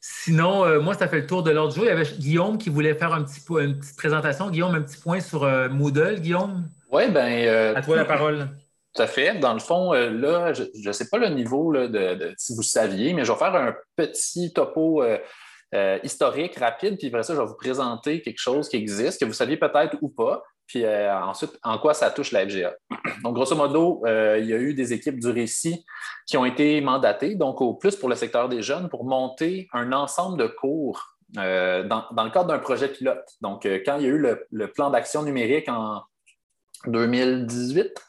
Sinon, euh, moi, ça fait le tour de l'ordre du jour. Il y avait Guillaume qui voulait faire un petit, une petite présentation. Guillaume, un petit point sur euh, Moodle. Guillaume? Oui, bien. à toi la parole. Tout à fait. Dans le fond, euh, là, je ne sais pas le niveau de, si vous saviez, mais je vais faire un petit topo euh, euh, historique rapide, puis après ça, je vais vous présenter quelque chose qui existe, que vous saviez peut-être ou pas, puis ensuite, en quoi ça touche la FGA. Donc, grosso modo, il y a eu des équipes du récit qui ont été mandatées, donc au plus pour le secteur des jeunes, pour monter un ensemble de cours dans, le cadre d'un projet pilote. Donc, quand il y a eu le plan d'action numérique en 2018,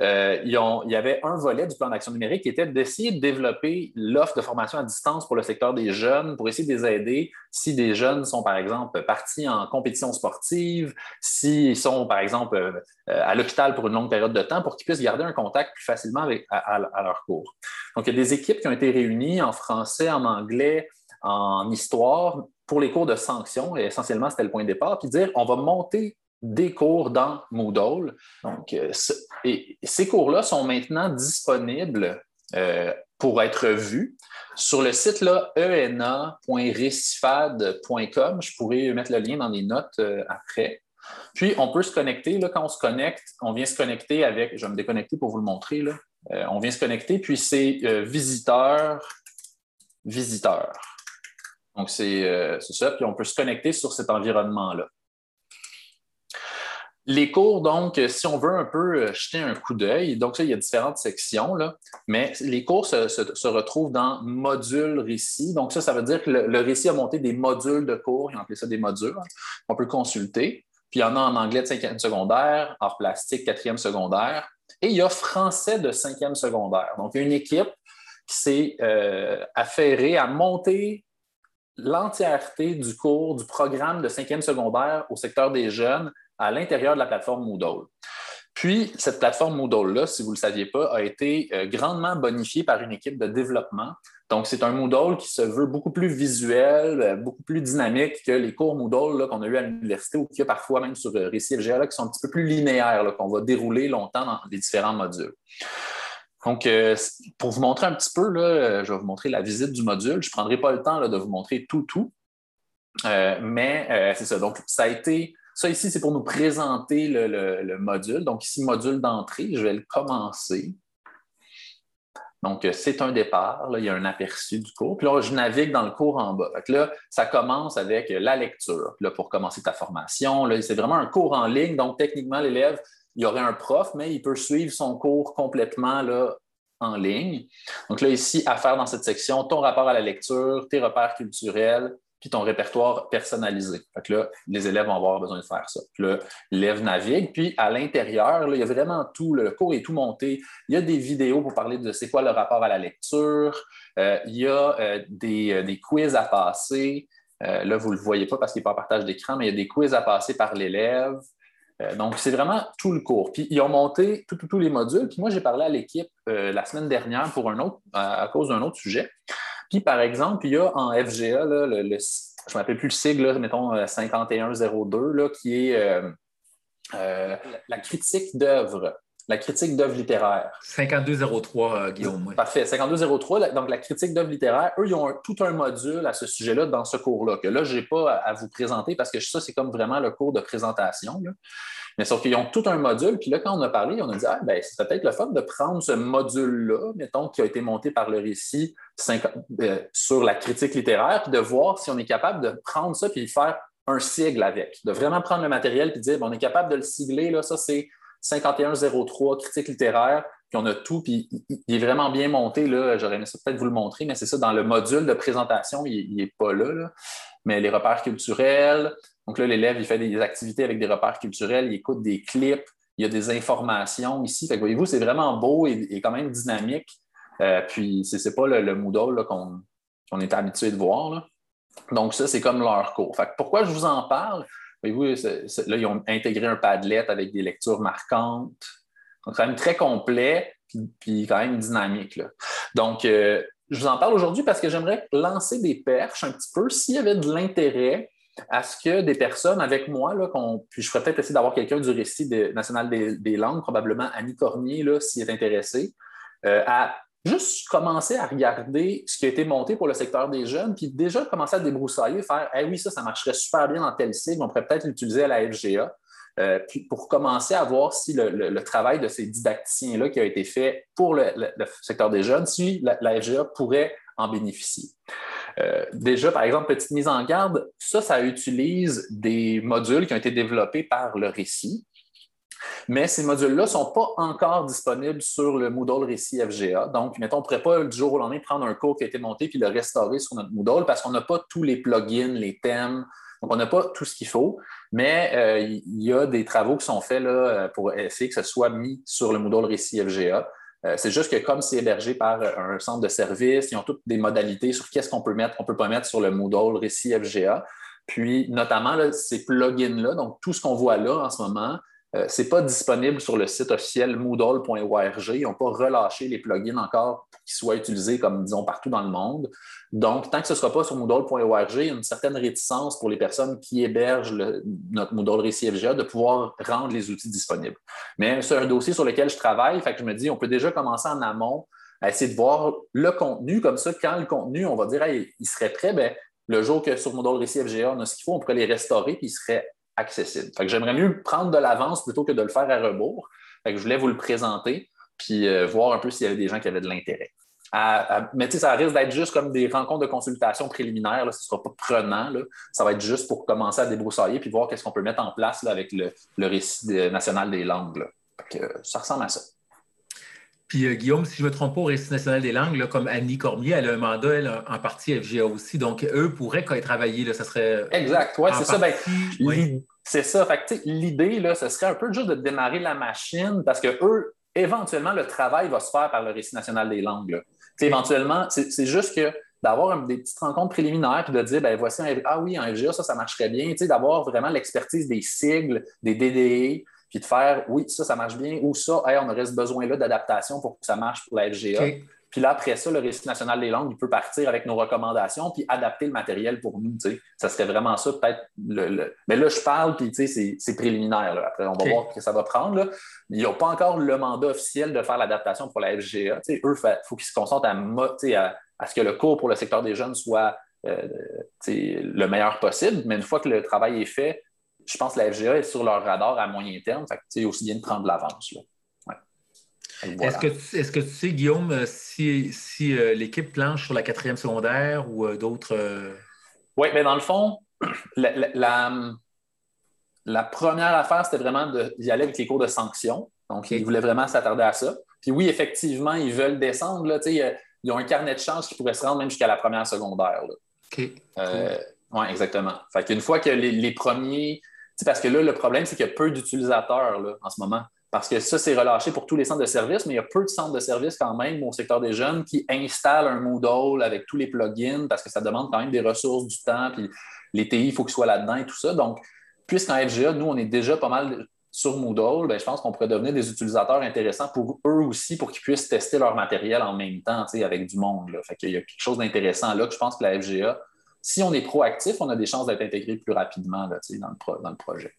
euh, il y avait un volet du plan d'action numérique qui était d'essayer de développer l'offre de formation à distance pour le secteur des jeunes, pour essayer de les aider si des jeunes sont, par exemple, partis en compétition sportive, s'ils sont, par exemple, euh, à l'hôpital pour une longue période de temps, pour qu'ils puissent garder un contact plus facilement avec, à, leur cours. Donc, il y a des équipes qui ont été réunies en français, en anglais, en histoire pour les cours de sanction, et essentiellement, c'était le point de départ, puis dire on va monter des cours dans Moodle. Donc, euh, et ces cours-là sont maintenant disponibles euh, pour être vus sur le site ena.recifad.com. Je pourrais mettre le lien dans les notes euh, après. Puis, on peut se connecter. Là, quand on se connecte, on vient se connecter avec, je vais me déconnecter pour vous le montrer. Là. on vient se connecter, puis c'est visiteur, visiteur. Donc, c'est ça. Puis, on peut se connecter sur cet environnement-là. Les cours, donc, si on veut un peu euh, jeter un coup d'œil, donc ça, il y a différentes sections, là, mais les cours se, retrouvent dans module récit. Donc, ça, ça veut dire que le, récit a monté des modules de cours, ils ont appelé ça des modules. On peut consulter. Puis il y en a en anglais de cinquième secondaire, art plastique, quatrième secondaire. Et il y a français de cinquième secondaire. Donc, il y a une équipe qui s'est euh, affairée à monter l'entièreté du cours, du programme de cinquième secondaire au secteur des jeunes à l'intérieur de la plateforme Moodle. Puis, cette plateforme Moodle-là, si vous ne le saviez pas, a été euh, grandement bonifiée par une équipe de développement. Donc, c'est un Moodle qui se veut beaucoup plus visuel, euh, beaucoup plus dynamique que les cours Moodle qu'on a eu à l'université ou qu'il y a parfois même sur euh, Récit FGA qui sont un petit peu plus linéaires, qu'on va dérouler longtemps dans les différents modules. Donc, pour vous montrer un petit peu, je vais vous montrer la visite du module. Je ne prendrai pas le temps de vous montrer tout, tout. mais c'est ça. Donc, ça a été ça ici, c'est pour nous présenter le, module. Donc ici, module d'entrée, je vais le commencer. Donc, c'est un départ, là, il y a un aperçu du cours. Puis là, je navigue dans le cours en bas. là, ça commence avec la lecture. Là, pour commencer ta formation, c'est vraiment un cours en ligne. Donc, techniquement, l'élève, il y aurait un prof, mais il peut suivre son cours complètement là, en ligne. Donc là, ici, à faire dans cette section, ton rapport à la lecture, tes repères culturels, puis ton répertoire personnalisé. Là, les élèves vont avoir besoin de faire ça. Puis là, l'élève navigue, puis à l'intérieur, il y a vraiment tout, le cours est tout monté. Il y a des vidéos pour parler de c'est quoi le rapport à la lecture. Euh, il y a euh, des, euh, des, quiz à passer. là, vous ne le voyez pas parce qu'il n'est pas en partage d'écran, mais il y a des quiz à passer par l'élève. donc, c'est vraiment tout le cours. Puis, ils ont monté tous les modules. Puis, moi, j'ai parlé à l'équipe la semaine dernière pour un autre, à cause d'un autre sujet. Puis, par exemple, il y a en FGA, je ne m'appelle plus le sigle, mettons 5102, euh, là, qui est euh, euh, la critique d'œuvre. La critique d'œuvre littéraire. 5203, Guillaume. Parfait. 5203, donc la critique d'œuvre littéraire, eux, ils ont tout un module à ce sujet-là dans ce cours-là, que là, je n'ai pas à, vous présenter parce que ça, c'est comme vraiment le cours de présentation. Mais sauf qu'ils ont tout un module. Puis là, quand on a parlé, on a dit ah, ben, c'est peut-être le fun de prendre ce module-là, mettons, qui a été monté par le récit euh, sur la critique littéraire, puis de voir si on est capable de prendre ça puis de faire un sigle avec. De vraiment prendre le matériel puis dire on est capable de le sigler, là, ça c'est 5103 critique littéraire, puis on a tout, puis il est vraiment bien monté. J'aurais aimé ça peut-être vous le montrer, mais c'est ça, dans le module de présentation, il n'est pas là, Mais les repères culturels, donc là, l'élève, il fait des activités avec des repères culturels, il écoute des clips, il y a des informations ici. Que voyez-vous, c'est vraiment beau et, quand même dynamique. Euh, puis, ce n'est pas le, Moodle qu'on est habitué de voir. Donc, ça, c'est comme leur cours. Fait pourquoi je vous en parle? Voyez-vous, là, ils ont intégré un Padlet avec des lectures marquantes. Donc, quand même très complet, puis, quand même dynamique. Donc, euh, je vous en parle aujourd'hui parce que j'aimerais lancer des perches un petit peu. S'il y avait de l'intérêt à ce que des personnes avec moi, là, puis je ferais peut-être essayer d'avoir quelqu'un du récit national des, langues, probablement Annie Cormier, s'il est intéressé, euh, à juste commencer à regarder ce qui a été monté pour le secteur des jeunes, puis déjà commencer à débroussailler, faire Eh oui, ça, ça marcherait super bien dans tel sigle, on pourrait peut-être l'utiliser à la FGA. Euh, puis pour commencer à voir si le, travail de ces didacticiens-là qui a été fait pour le, secteur des jeunes, si la, FGA pourrait en bénéficier. Euh, déjà, par exemple, petite mise en garde, ça, ça utilise des modules qui ont été développés par le récit. Mais ces modules-là ne sont pas encore disponibles sur le Moodle Récit FGA. Donc, mettons, on ne pourrait pas du jour au lendemain prendre un cours qui a été monté puis le restaurer sur notre Moodle parce qu'on n'a pas tous les plugins, les thèmes. Donc, on n'a pas tout ce qu'il faut, mais euh, il y a des travaux qui sont faits là, pour essayer que ce soit mis sur le Moodle Récit FGA. Euh, c'est juste que comme c'est hébergé par un centre de service, ils ont toutes des modalités sur qu'est-ce qu'on peut mettre, qu'on ne peut pas mettre sur le Moodle Récit FGA. Puis, notamment, ces plugins-là, donc tout ce qu'on voit là en ce moment, euh, ce n'est pas disponible sur le site officiel moodle.org. Ils n'ont pas relâché les plugins encore pour qu'ils soient utilisés comme, disons, partout dans le monde. Donc, tant que ce ne sera pas sur moodle.org, il y a une certaine réticence pour les personnes qui hébergent notre Moodle Récit FGA de pouvoir rendre les outils disponibles. Mais c'est un dossier sur lequel je travaille. Que je me dis, on peut déjà commencer en amont à essayer de voir le contenu. Comme ça, quand le contenu, on va dire, il serait prêt, le jour que sur Moodle Récit FGA, on a ce qu'il faut, on pourrait les restaurer, puis il serait accessible. j'aimerais mieux prendre de l'avance plutôt que de le faire à rebours. je voulais vous le présenter puis euh, voir un peu s'il y avait des gens qui avaient de l'intérêt. mais ça risque d'être juste comme des rencontres de consultation préliminaires. ce ne sera pas prenant. Ça va être juste pour commencer à débroussailler puis voir qu'est-ce qu'on peut mettre en place avec le, récit national des langues. ça ressemble à ça. Puis euh, Guillaume, si je ne me trompe pas, au Récit national des langues, comme Annie Cormier, elle a un mandat, elle, en partie FGA aussi. Donc, eux pourraient quand travailler, là, ça serait. Exact, oui, c'est ça. Ben, c'est ça. Fait l'idée, là, ce serait un peu juste de démarrer la machine parce que eux, éventuellement, le travail va se faire par le Récit national des langues. Éventuellement, c'est juste que d'avoir des petites rencontres préliminaires puis de dire, ben voici, un, ah oui, en FGA, ça, ça marcherait bien. D'avoir vraiment l'expertise des sigles, des DDE puis de faire oui, ça, ça marche bien, ou ça, on aurait ce besoin-là d'adaptation pour que ça marche pour la FGA. Puis là, après ça, le Récit national des langues, il peut partir avec nos recommandations puis adapter le matériel pour nous. Ça serait vraiment ça, peut-être. Le, Mais là, je parle, puis c'est préliminaire. Après, on va voir ce que ça va prendre. Là. Ils n'ont pas encore le mandat officiel de faire l'adaptation pour la FGA. eux, il faut qu'ils se concentrent à, à, ce que le cours pour le secteur des jeunes soit euh, le meilleur possible. Mais une fois que le travail est fait, je pense que la FGA est sur leur radar à moyen terme. Fait aussi bien de prendre de l'avance. Est-ce que, tu sais, Guillaume, euh, si, euh, l'équipe planche sur la quatrième secondaire ou euh, d'autres. Oui, mais dans le fond, la, première affaire, c'était vraiment d'y aller avec les cours de sanction. Donc, ils voulaient vraiment s'attarder à ça. Puis oui, effectivement, ils veulent descendre. Là, ils ont un carnet de chance qui pourrait se rendre même jusqu'à la première secondaire. OK. Oui, exactement. Fait qu'une fois que les, les premiers parce que là, le problème, c'est qu'il y a peu d'utilisateurs en ce moment. Parce que ça, c'est relâché pour tous les centres de services, mais il y a peu de centres de services quand même au secteur des jeunes qui installent un Moodle avec tous les plugins parce que ça demande quand même des ressources, du temps, puis les TI, il faut qu'ils soient là-dedans et tout ça. Donc, puisqu'en FGA, nous, on est déjà pas mal sur Moodle, ben, je pense qu'on pourrait devenir des utilisateurs intéressants pour eux aussi, pour qu'ils puissent tester leur matériel en même temps avec du monde. Là. Fait qu'il y a quelque chose d'intéressant là que je pense que la FGA si on est proactif, on a des chances d'être intégré plus rapidement dans, le projet.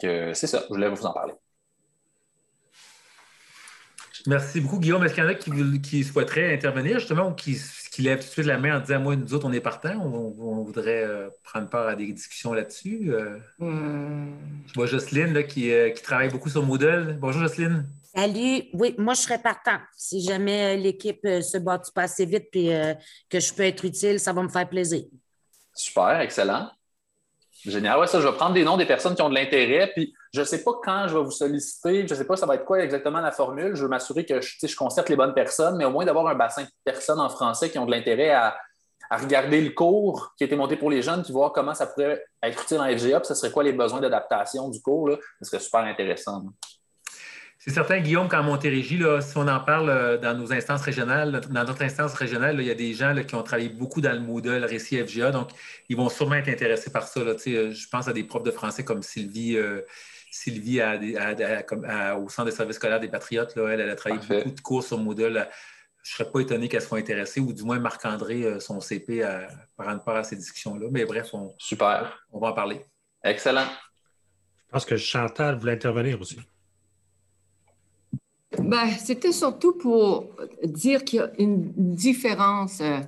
c'est ça, je voulais vous en parler. Merci beaucoup, Guillaume. Est-ce qu'il y en a qui, souhaiteraient intervenir justement qui, qui lèvent tout de suite la main en disant Moi, nous autres, on est partants, on, voudrait euh, prendre part à des discussions là-dessus? Euh? Hmm. Je vois Jocelyne qui, euh, qui, travaille beaucoup sur Moodle. Bonjour, Jocelyne. Salut. Oui, moi, je serais partant. Si jamais euh, l'équipe euh, se bâtit pas assez vite et euh, que je peux être utile, ça va me faire plaisir. Super, excellent. Génial. Ouais, ça, je vais prendre des noms des personnes qui ont de l'intérêt, puis je ne sais pas quand je vais vous solliciter, je ne sais pas ça va être quoi exactement la formule. Je veux m'assurer que je, je concerte les bonnes personnes, mais au moins d'avoir un bassin de personnes en français qui ont de l'intérêt à, regarder le cours qui a été monté pour les jeunes, puis voir comment ça pourrait être utile en FGA, ce serait quoi les besoins d'adaptation du cours. Là. Ce serait super intéressant. C'est certain, Guillaume, qu'en Montérégie, là, si on en parle euh, dans nos instances régionales, dans notre instance régionale, il y a des gens qui ont travaillé beaucoup dans le Moodle, le récit FGA, donc ils vont sûrement être intéressés par ça. Euh, je pense à des profs de français comme Sylvie. Euh, Sylvie au Centre de services scolaires des Patriotes, elle, a travaillé beaucoup de cours sur Moodle. Je ne serais pas étonné qu'elle soit intéressée, ou du moins Marc-André, son CP, à prendre part à ces discussions-là. Mais bref, on, Super. on va en parler. Excellent. Je pense que Chantal voulait intervenir aussi. Ben, C'était surtout pour dire qu'il y a une différence, euh,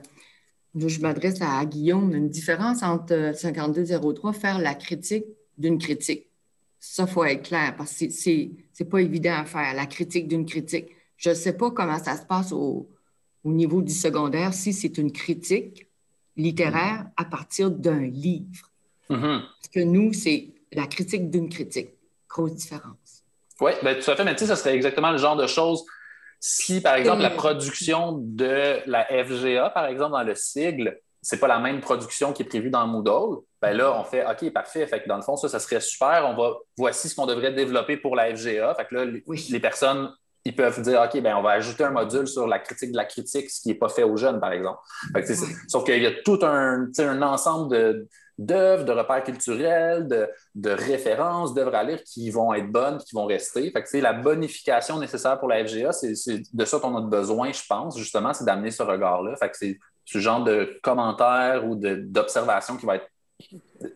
je m'adresse à Guillaume, une différence entre 5203, faire la critique d'une critique. Ça, il faut être clair parce que ce n'est pas évident à faire, la critique d'une critique. Je ne sais pas comment ça se passe au, niveau du secondaire, si c'est une critique littéraire à partir d'un livre. Mm-hmm. Parce que nous, c'est la critique d'une critique. Grosse différence. Oui, ben, tout à fait. Mais tu sais, ce serait exactement le genre de choses si, par exemple, la production de la FGA, par exemple, dans le sigle, c'est pas la même production qui est prévue dans Moodle, ben là, on fait OK, parfait. Fait que dans le fond, ça, ça serait super. On va, voici ce qu'on devrait développer pour la FGA. Fait que là, les, personnes, ils peuvent dire OK, ben on va ajouter un module sur la critique de la critique, ce qui n'est pas fait aux jeunes, par exemple. Sauf qu'il y a tout un, un ensemble de d'œuvres, de repères culturels, de, références, d'œuvres à lire qui vont être bonnes, qui vont rester. Fait que, la bonification nécessaire pour la FGA, c'est de ça qu'on a besoin, je pense, justement, c'est d'amener ce regard-là. Fait que c'est ce genre de commentaires ou d'observation qui va être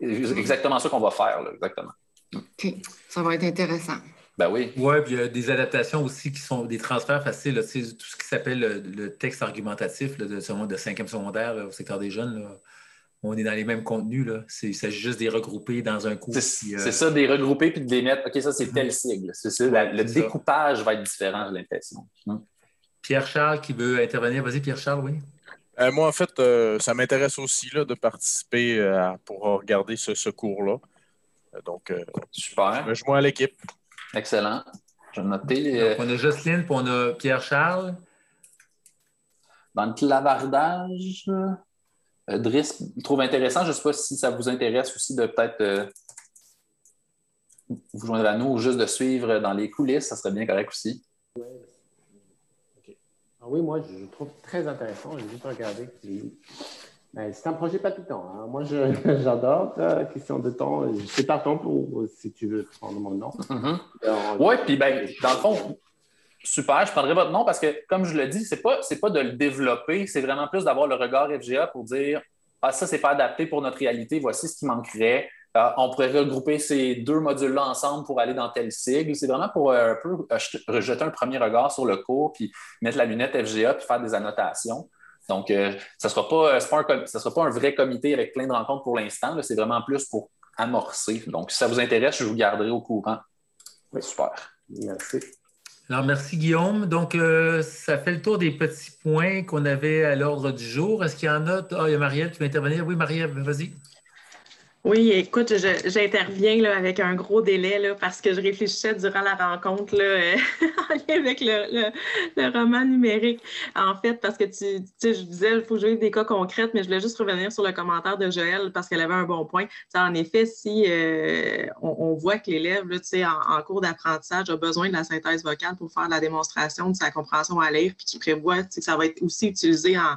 exactement ça qu'on va faire, exactement. OK. Ça va être intéressant. Ben oui. Oui, puis il y a des adaptations aussi qui sont des transferts faciles. tout ce qui s'appelle le, texte argumentatif de, de cinquième secondaire au secteur des jeunes on est dans les mêmes contenus. Là. Il s'agit juste de les regrouper dans un cours. C'est euh, ça, de les regrouper puis de les mettre. OK, ça, c'est tel mhm. sigle. C'est le découpage va être différent, j'ai l'impression. Hum. Pierre-Charles qui veut intervenir. Vas-y, Pierre-Charles, oui. Euh, moi, en fait, euh, ça m'intéresse aussi là, de participer pour regarder ce, cours-là. donc, Super. je me à l'équipe. Excellent. Je vais noter. on a Jocelyne puis on a Pierre-Charles. Dans le clavardage. Euh, Driss trouve intéressant. Je ne sais pas si ça vous intéresse aussi de peut-être euh, vous joindre à nous ou juste de suivre dans les coulisses. Ça serait bien correct aussi. Ah oui, moi, je trouve très intéressant. J'ai juste regardé. Ben, c'est un projet palpitant. Hein. Moi, j'adore. Question de temps. Je suis partant pour, si tu veux prendre mon nom. Mm-hmm. Oui, puis ben, dans le fond, Super, je prendrai votre nom parce que, comme je le dis, ce n'est pas, pas de le développer, c'est vraiment plus d'avoir le regard FGA pour dire Ah, ça, c'est pas adapté pour notre réalité, voici ce qui manquerait. Euh, on pourrait regrouper ces deux modules-là ensemble pour aller dans tel sigle. C'est vraiment pour euh, un peu euh, jeter un premier regard sur le cours, puis mettre la lunette FGA, puis faire des annotations. Donc, ce ne sera, pas, sera pas un vrai comité avec plein de rencontres pour l'instant. C'est vraiment plus pour amorcer. Donc, si ça vous intéresse, je vous garderai au courant. Oui. Super. Merci. Alors, merci Guillaume. Donc, euh, ça fait le tour des petits points qu'on avait à l'ordre du jour. Est-ce qu'il y en a? Ah, il y a Marielle qui va intervenir. Oui, Marielle, vas-y. Oui, écoute, j'interviens avec un gros délai là, parce que je réfléchissais durant la rencontre là, euh, en lien avec le, roman numérique. En fait, parce que tu, sais, je disais, il faut jouer des cas concrets, mais je voulais juste revenir sur le commentaire de Joël parce qu'elle avait un bon point. en effet, si euh, on, voit que l'élève en, en cours d'apprentissage a besoin de la synthèse vocale pour faire la démonstration de sa compréhension à lire, puis tu prévois que ça va être aussi utilisé en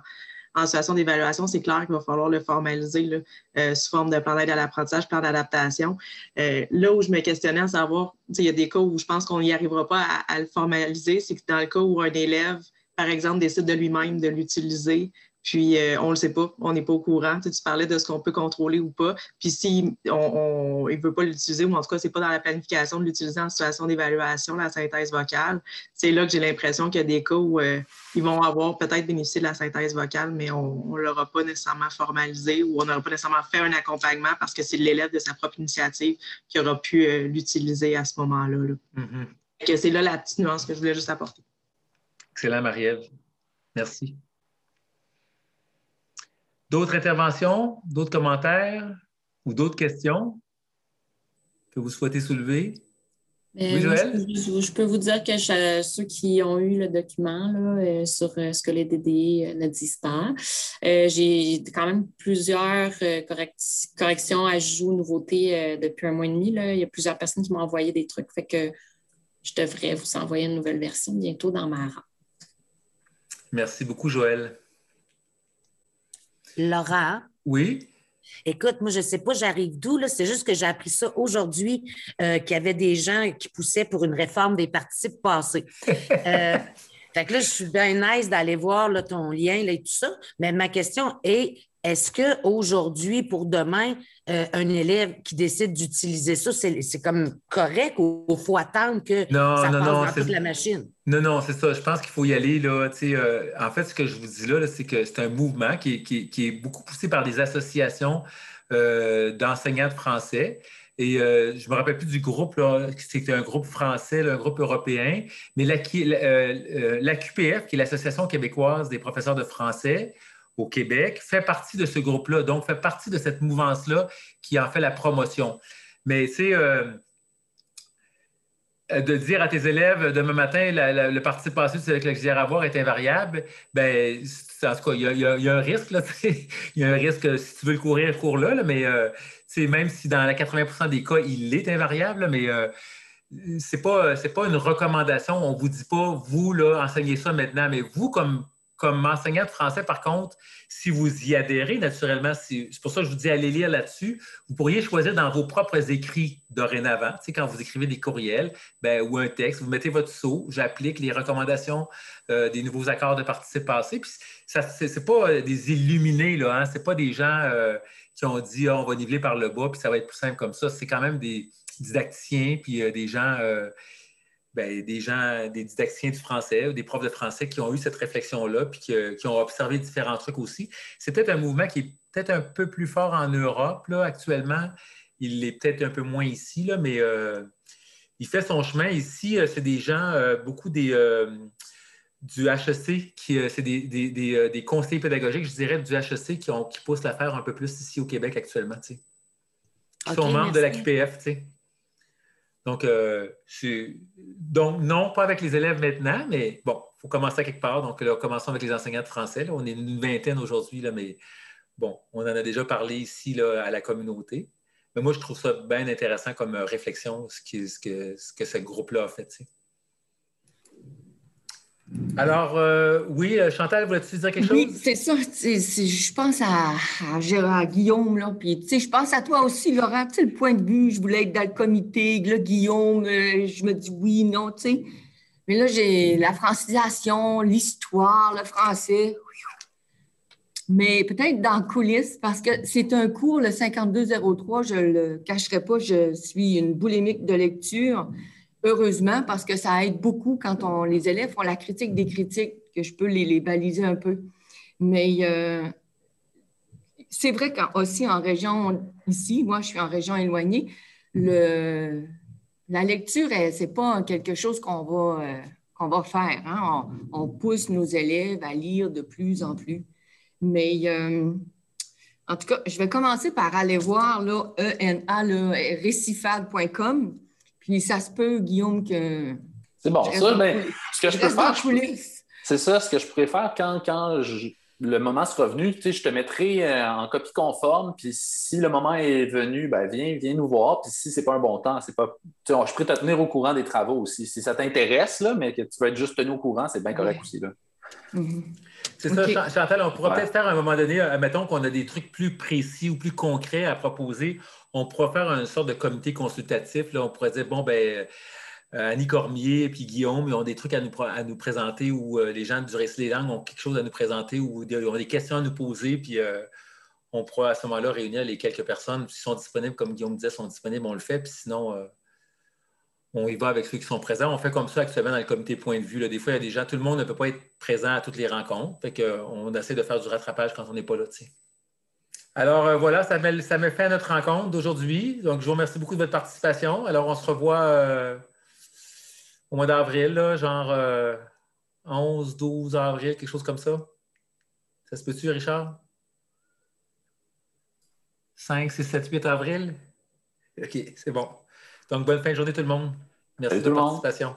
en situation d'évaluation, c'est clair qu'il va falloir le formaliser euh, sous forme de plan d'aide à l'apprentissage, plan d'adaptation. Euh, là où je me questionnais à savoir, il y a des cas où je pense qu'on n'y arrivera pas à, le formaliser, c'est que dans le cas où un élève, par exemple, décide de lui-même de l'utiliser, puis, euh, on ne le sait pas, on n'est pas au courant. Tu, parlais de ce qu'on peut contrôler ou pas. Puis, si on, il ne veut pas l'utiliser, ou en tout cas, ce n'est pas dans la planification de l'utiliser en situation d'évaluation, la synthèse vocale, c'est là que j'ai l'impression qu'il y a des cas où euh, ils vont avoir peut-être bénéficié de la synthèse vocale, mais on ne l'aura pas nécessairement formalisé ou on n'aura pas nécessairement fait un accompagnement parce que c'est l'élève de sa propre initiative qui aura pu euh, l'utiliser à ce moment-là. Mm-hmm. C'est là la petite nuance que je voulais juste apporter. Excellent, Marie-Ève. Merci. D'autres interventions? D'autres commentaires? ou d'autres questions que vous souhaitez soulever? oui, Joël? Je, peux vous dire que ceux qui ont eu le document là, euh, sur euh, ce que les DDI ne disent pas, j'ai quand même plusieurs corrections, ajouts, nouveautés depuis un mois et demi. Là. Il y a plusieurs personnes qui m'ont envoyé des trucs. Fait que je devrais vous envoyer une nouvelle version bientôt dans ma Merci beaucoup, Joël. Laura. Oui. Écoute, moi, je ne sais pas, j'arrive d'où, c'est juste que j'ai appris ça aujourd'hui, euh, qu'il y avait des gens qui poussaient pour une réforme des participes passés. Euh, fait que là, je suis bien nice d'aller voir ton lien là, et tout ça. Mais ma question est est-ce qu'aujourd'hui, pour demain, euh, un élève qui décide d'utiliser ça, c'est comme correct ou il faut attendre que ça passe dans toute la machine? Non, non, c'est ça. Je pense qu'il faut y aller. Là, euh, en fait, ce que je vous dis là, c'est que c'est un mouvement qui est, beaucoup poussé par des associations euh, d'enseignants de français. Et je ne me rappelle plus du groupe, c'était un groupe français, un groupe européen, mais la, la QPF, qui est l'Association québécoise des professeurs de français, au Québec, fait partie de ce groupe-là, donc fait partie de cette mouvance-là qui en fait la promotion. Mais c'est euh, de dire à tes élèves demain matin, le participation avec le à avoir est invariable, ben, en tout cas, il y, a, un risque. il y a un risque, si tu veux le courir, cours-là, mais euh, même si dans la 80% des cas, il est invariable, mais euh, ce n'est pas, pas une recommandation. On ne vous dit pas, vous, là, enseignez ça maintenant, mais vous, comme comme enseignant de français, par contre, si vous y adhérez, naturellement, c'est pour ça que je vous dis allez lire là-dessus, vous pourriez choisir dans vos propres écrits dorénavant, tu sais, quand vous écrivez des courriels ben, ou un texte, vous mettez votre saut, j'applique les recommandations euh, des nouveaux accords de participation passés. Puis n'est pas euh, des illuminés, là, hein, ce n'est pas des gens euh, qui ont dit ah, on va niveler par le bas, puis ça va être plus simple comme ça. C'est quand même des didacticiens, puis des gens ben, des gens, des didacticiens du français ou des profs de français qui ont eu cette réflexion-là, puis qui, ont observé différents trucs aussi. C'est peut-être un mouvement qui est peut-être un peu plus fort en Europe là, actuellement. Il est peut-être un peu moins ici, là, mais euh, il fait son chemin. Ici, euh, c'est des gens, euh, beaucoup des, du HEC, qui, c'est des, des, conseillers pédagogiques, je dirais, du HEC qui, ont, qui poussent l'affaire un peu plus ici au Québec actuellement. Tu Qui sont membres de la QPF. Tu sais. Donc, euh, donc, non, pas avec les élèves maintenant, mais bon, il faut commencer quelque part. Donc, là, commençons avec les enseignants de français. On est une vingtaine aujourd'hui, mais bon, on en a déjà parlé ici à la communauté. Mais moi, je trouve ça bien intéressant comme réflexion, ce, ce, que, ce que ce groupe-là a fait. Alors, euh, oui, euh, Chantal, voulais-tu dire quelque chose? Oui, c'est ça. je pense à, Gérard Guillaume, là, puis je pense à toi aussi, Laurent. Tu sais, le point de vue, je voulais être dans le comité, le Guillaume, euh, je me dis oui, non, tu sais. Mais là, j'ai la francisation, l'histoire, le français. Mais peut-être dans coulisses, parce que c'est un cours, le 5203, je ne le cacherai pas, je suis une boulimique de lecture heureusement, parce que ça aide beaucoup quand on, les élèves font la critique des critiques, que je peux les, baliser un peu. Mais euh, c'est vrai qu'aussi en région, ici, moi je suis en région éloignée, le, la lecture, ce n'est pas quelque chose qu'on va, euh, va faire. Hein. On, pousse nos élèves à lire de plus en plus. Mais euh, en tout cas, je vais commencer par aller voir là, ENA, récifal.com. Puis ça se peut, Guillaume, que. C'est bon, ça, ben, ce que je, peux faire. C'est ça, ce que je préfère quand, quand le moment sera venu, tu sais, je te mettrai euh, en copie conforme, puis si le moment est venu, ben viens, viens nous voir, puis si c'est pas un bon temps, c'est pas. Tu sais, je pourrais te tenir au courant des travaux aussi. Si ça t'intéresse, là, mais que tu veux être juste tenu au courant, c'est bien correct aussi. Là. Mm-hmm. C'est ça, Chantal, on pourra peut-être faire à un moment donné, admettons qu'on a des trucs plus précis ou plus concrets à proposer on pourrait faire une sorte de comité consultatif. Là. On pourrait dire, bon, ben, euh, Annie Cormier et puis Guillaume, ils ont des trucs à nous, à nous présenter ou euh, les gens du Récit des langues ont quelque chose à nous présenter ou ils ont des questions à nous poser. Puis euh, on pourra à ce moment-là réunir les quelques personnes qui sont disponibles, comme Guillaume disait, sont disponibles, on le fait. Puis sinon, on y va avec ceux qui sont présents. On fait comme ça actuellement dans le comité point de vue. Des fois, il y a des gens, tout le monde ne peut pas être présent à toutes les rencontres. Fait qu'on essaie de faire du rattrapage quand on n'est pas là. Alors euh, voilà, ça ça fait notre rencontre d'aujourd'hui. Donc, je vous remercie beaucoup de votre participation. Alors, on se revoit euh, au mois d'avril, genre 11, euh, 12 avril, quelque chose comme ça. Ça se peut-tu, Richard? 5, 6, 7, 8 avril? OK, c'est bon. Donc, bonne fin de journée tout le monde. Merci Salut de votre participation.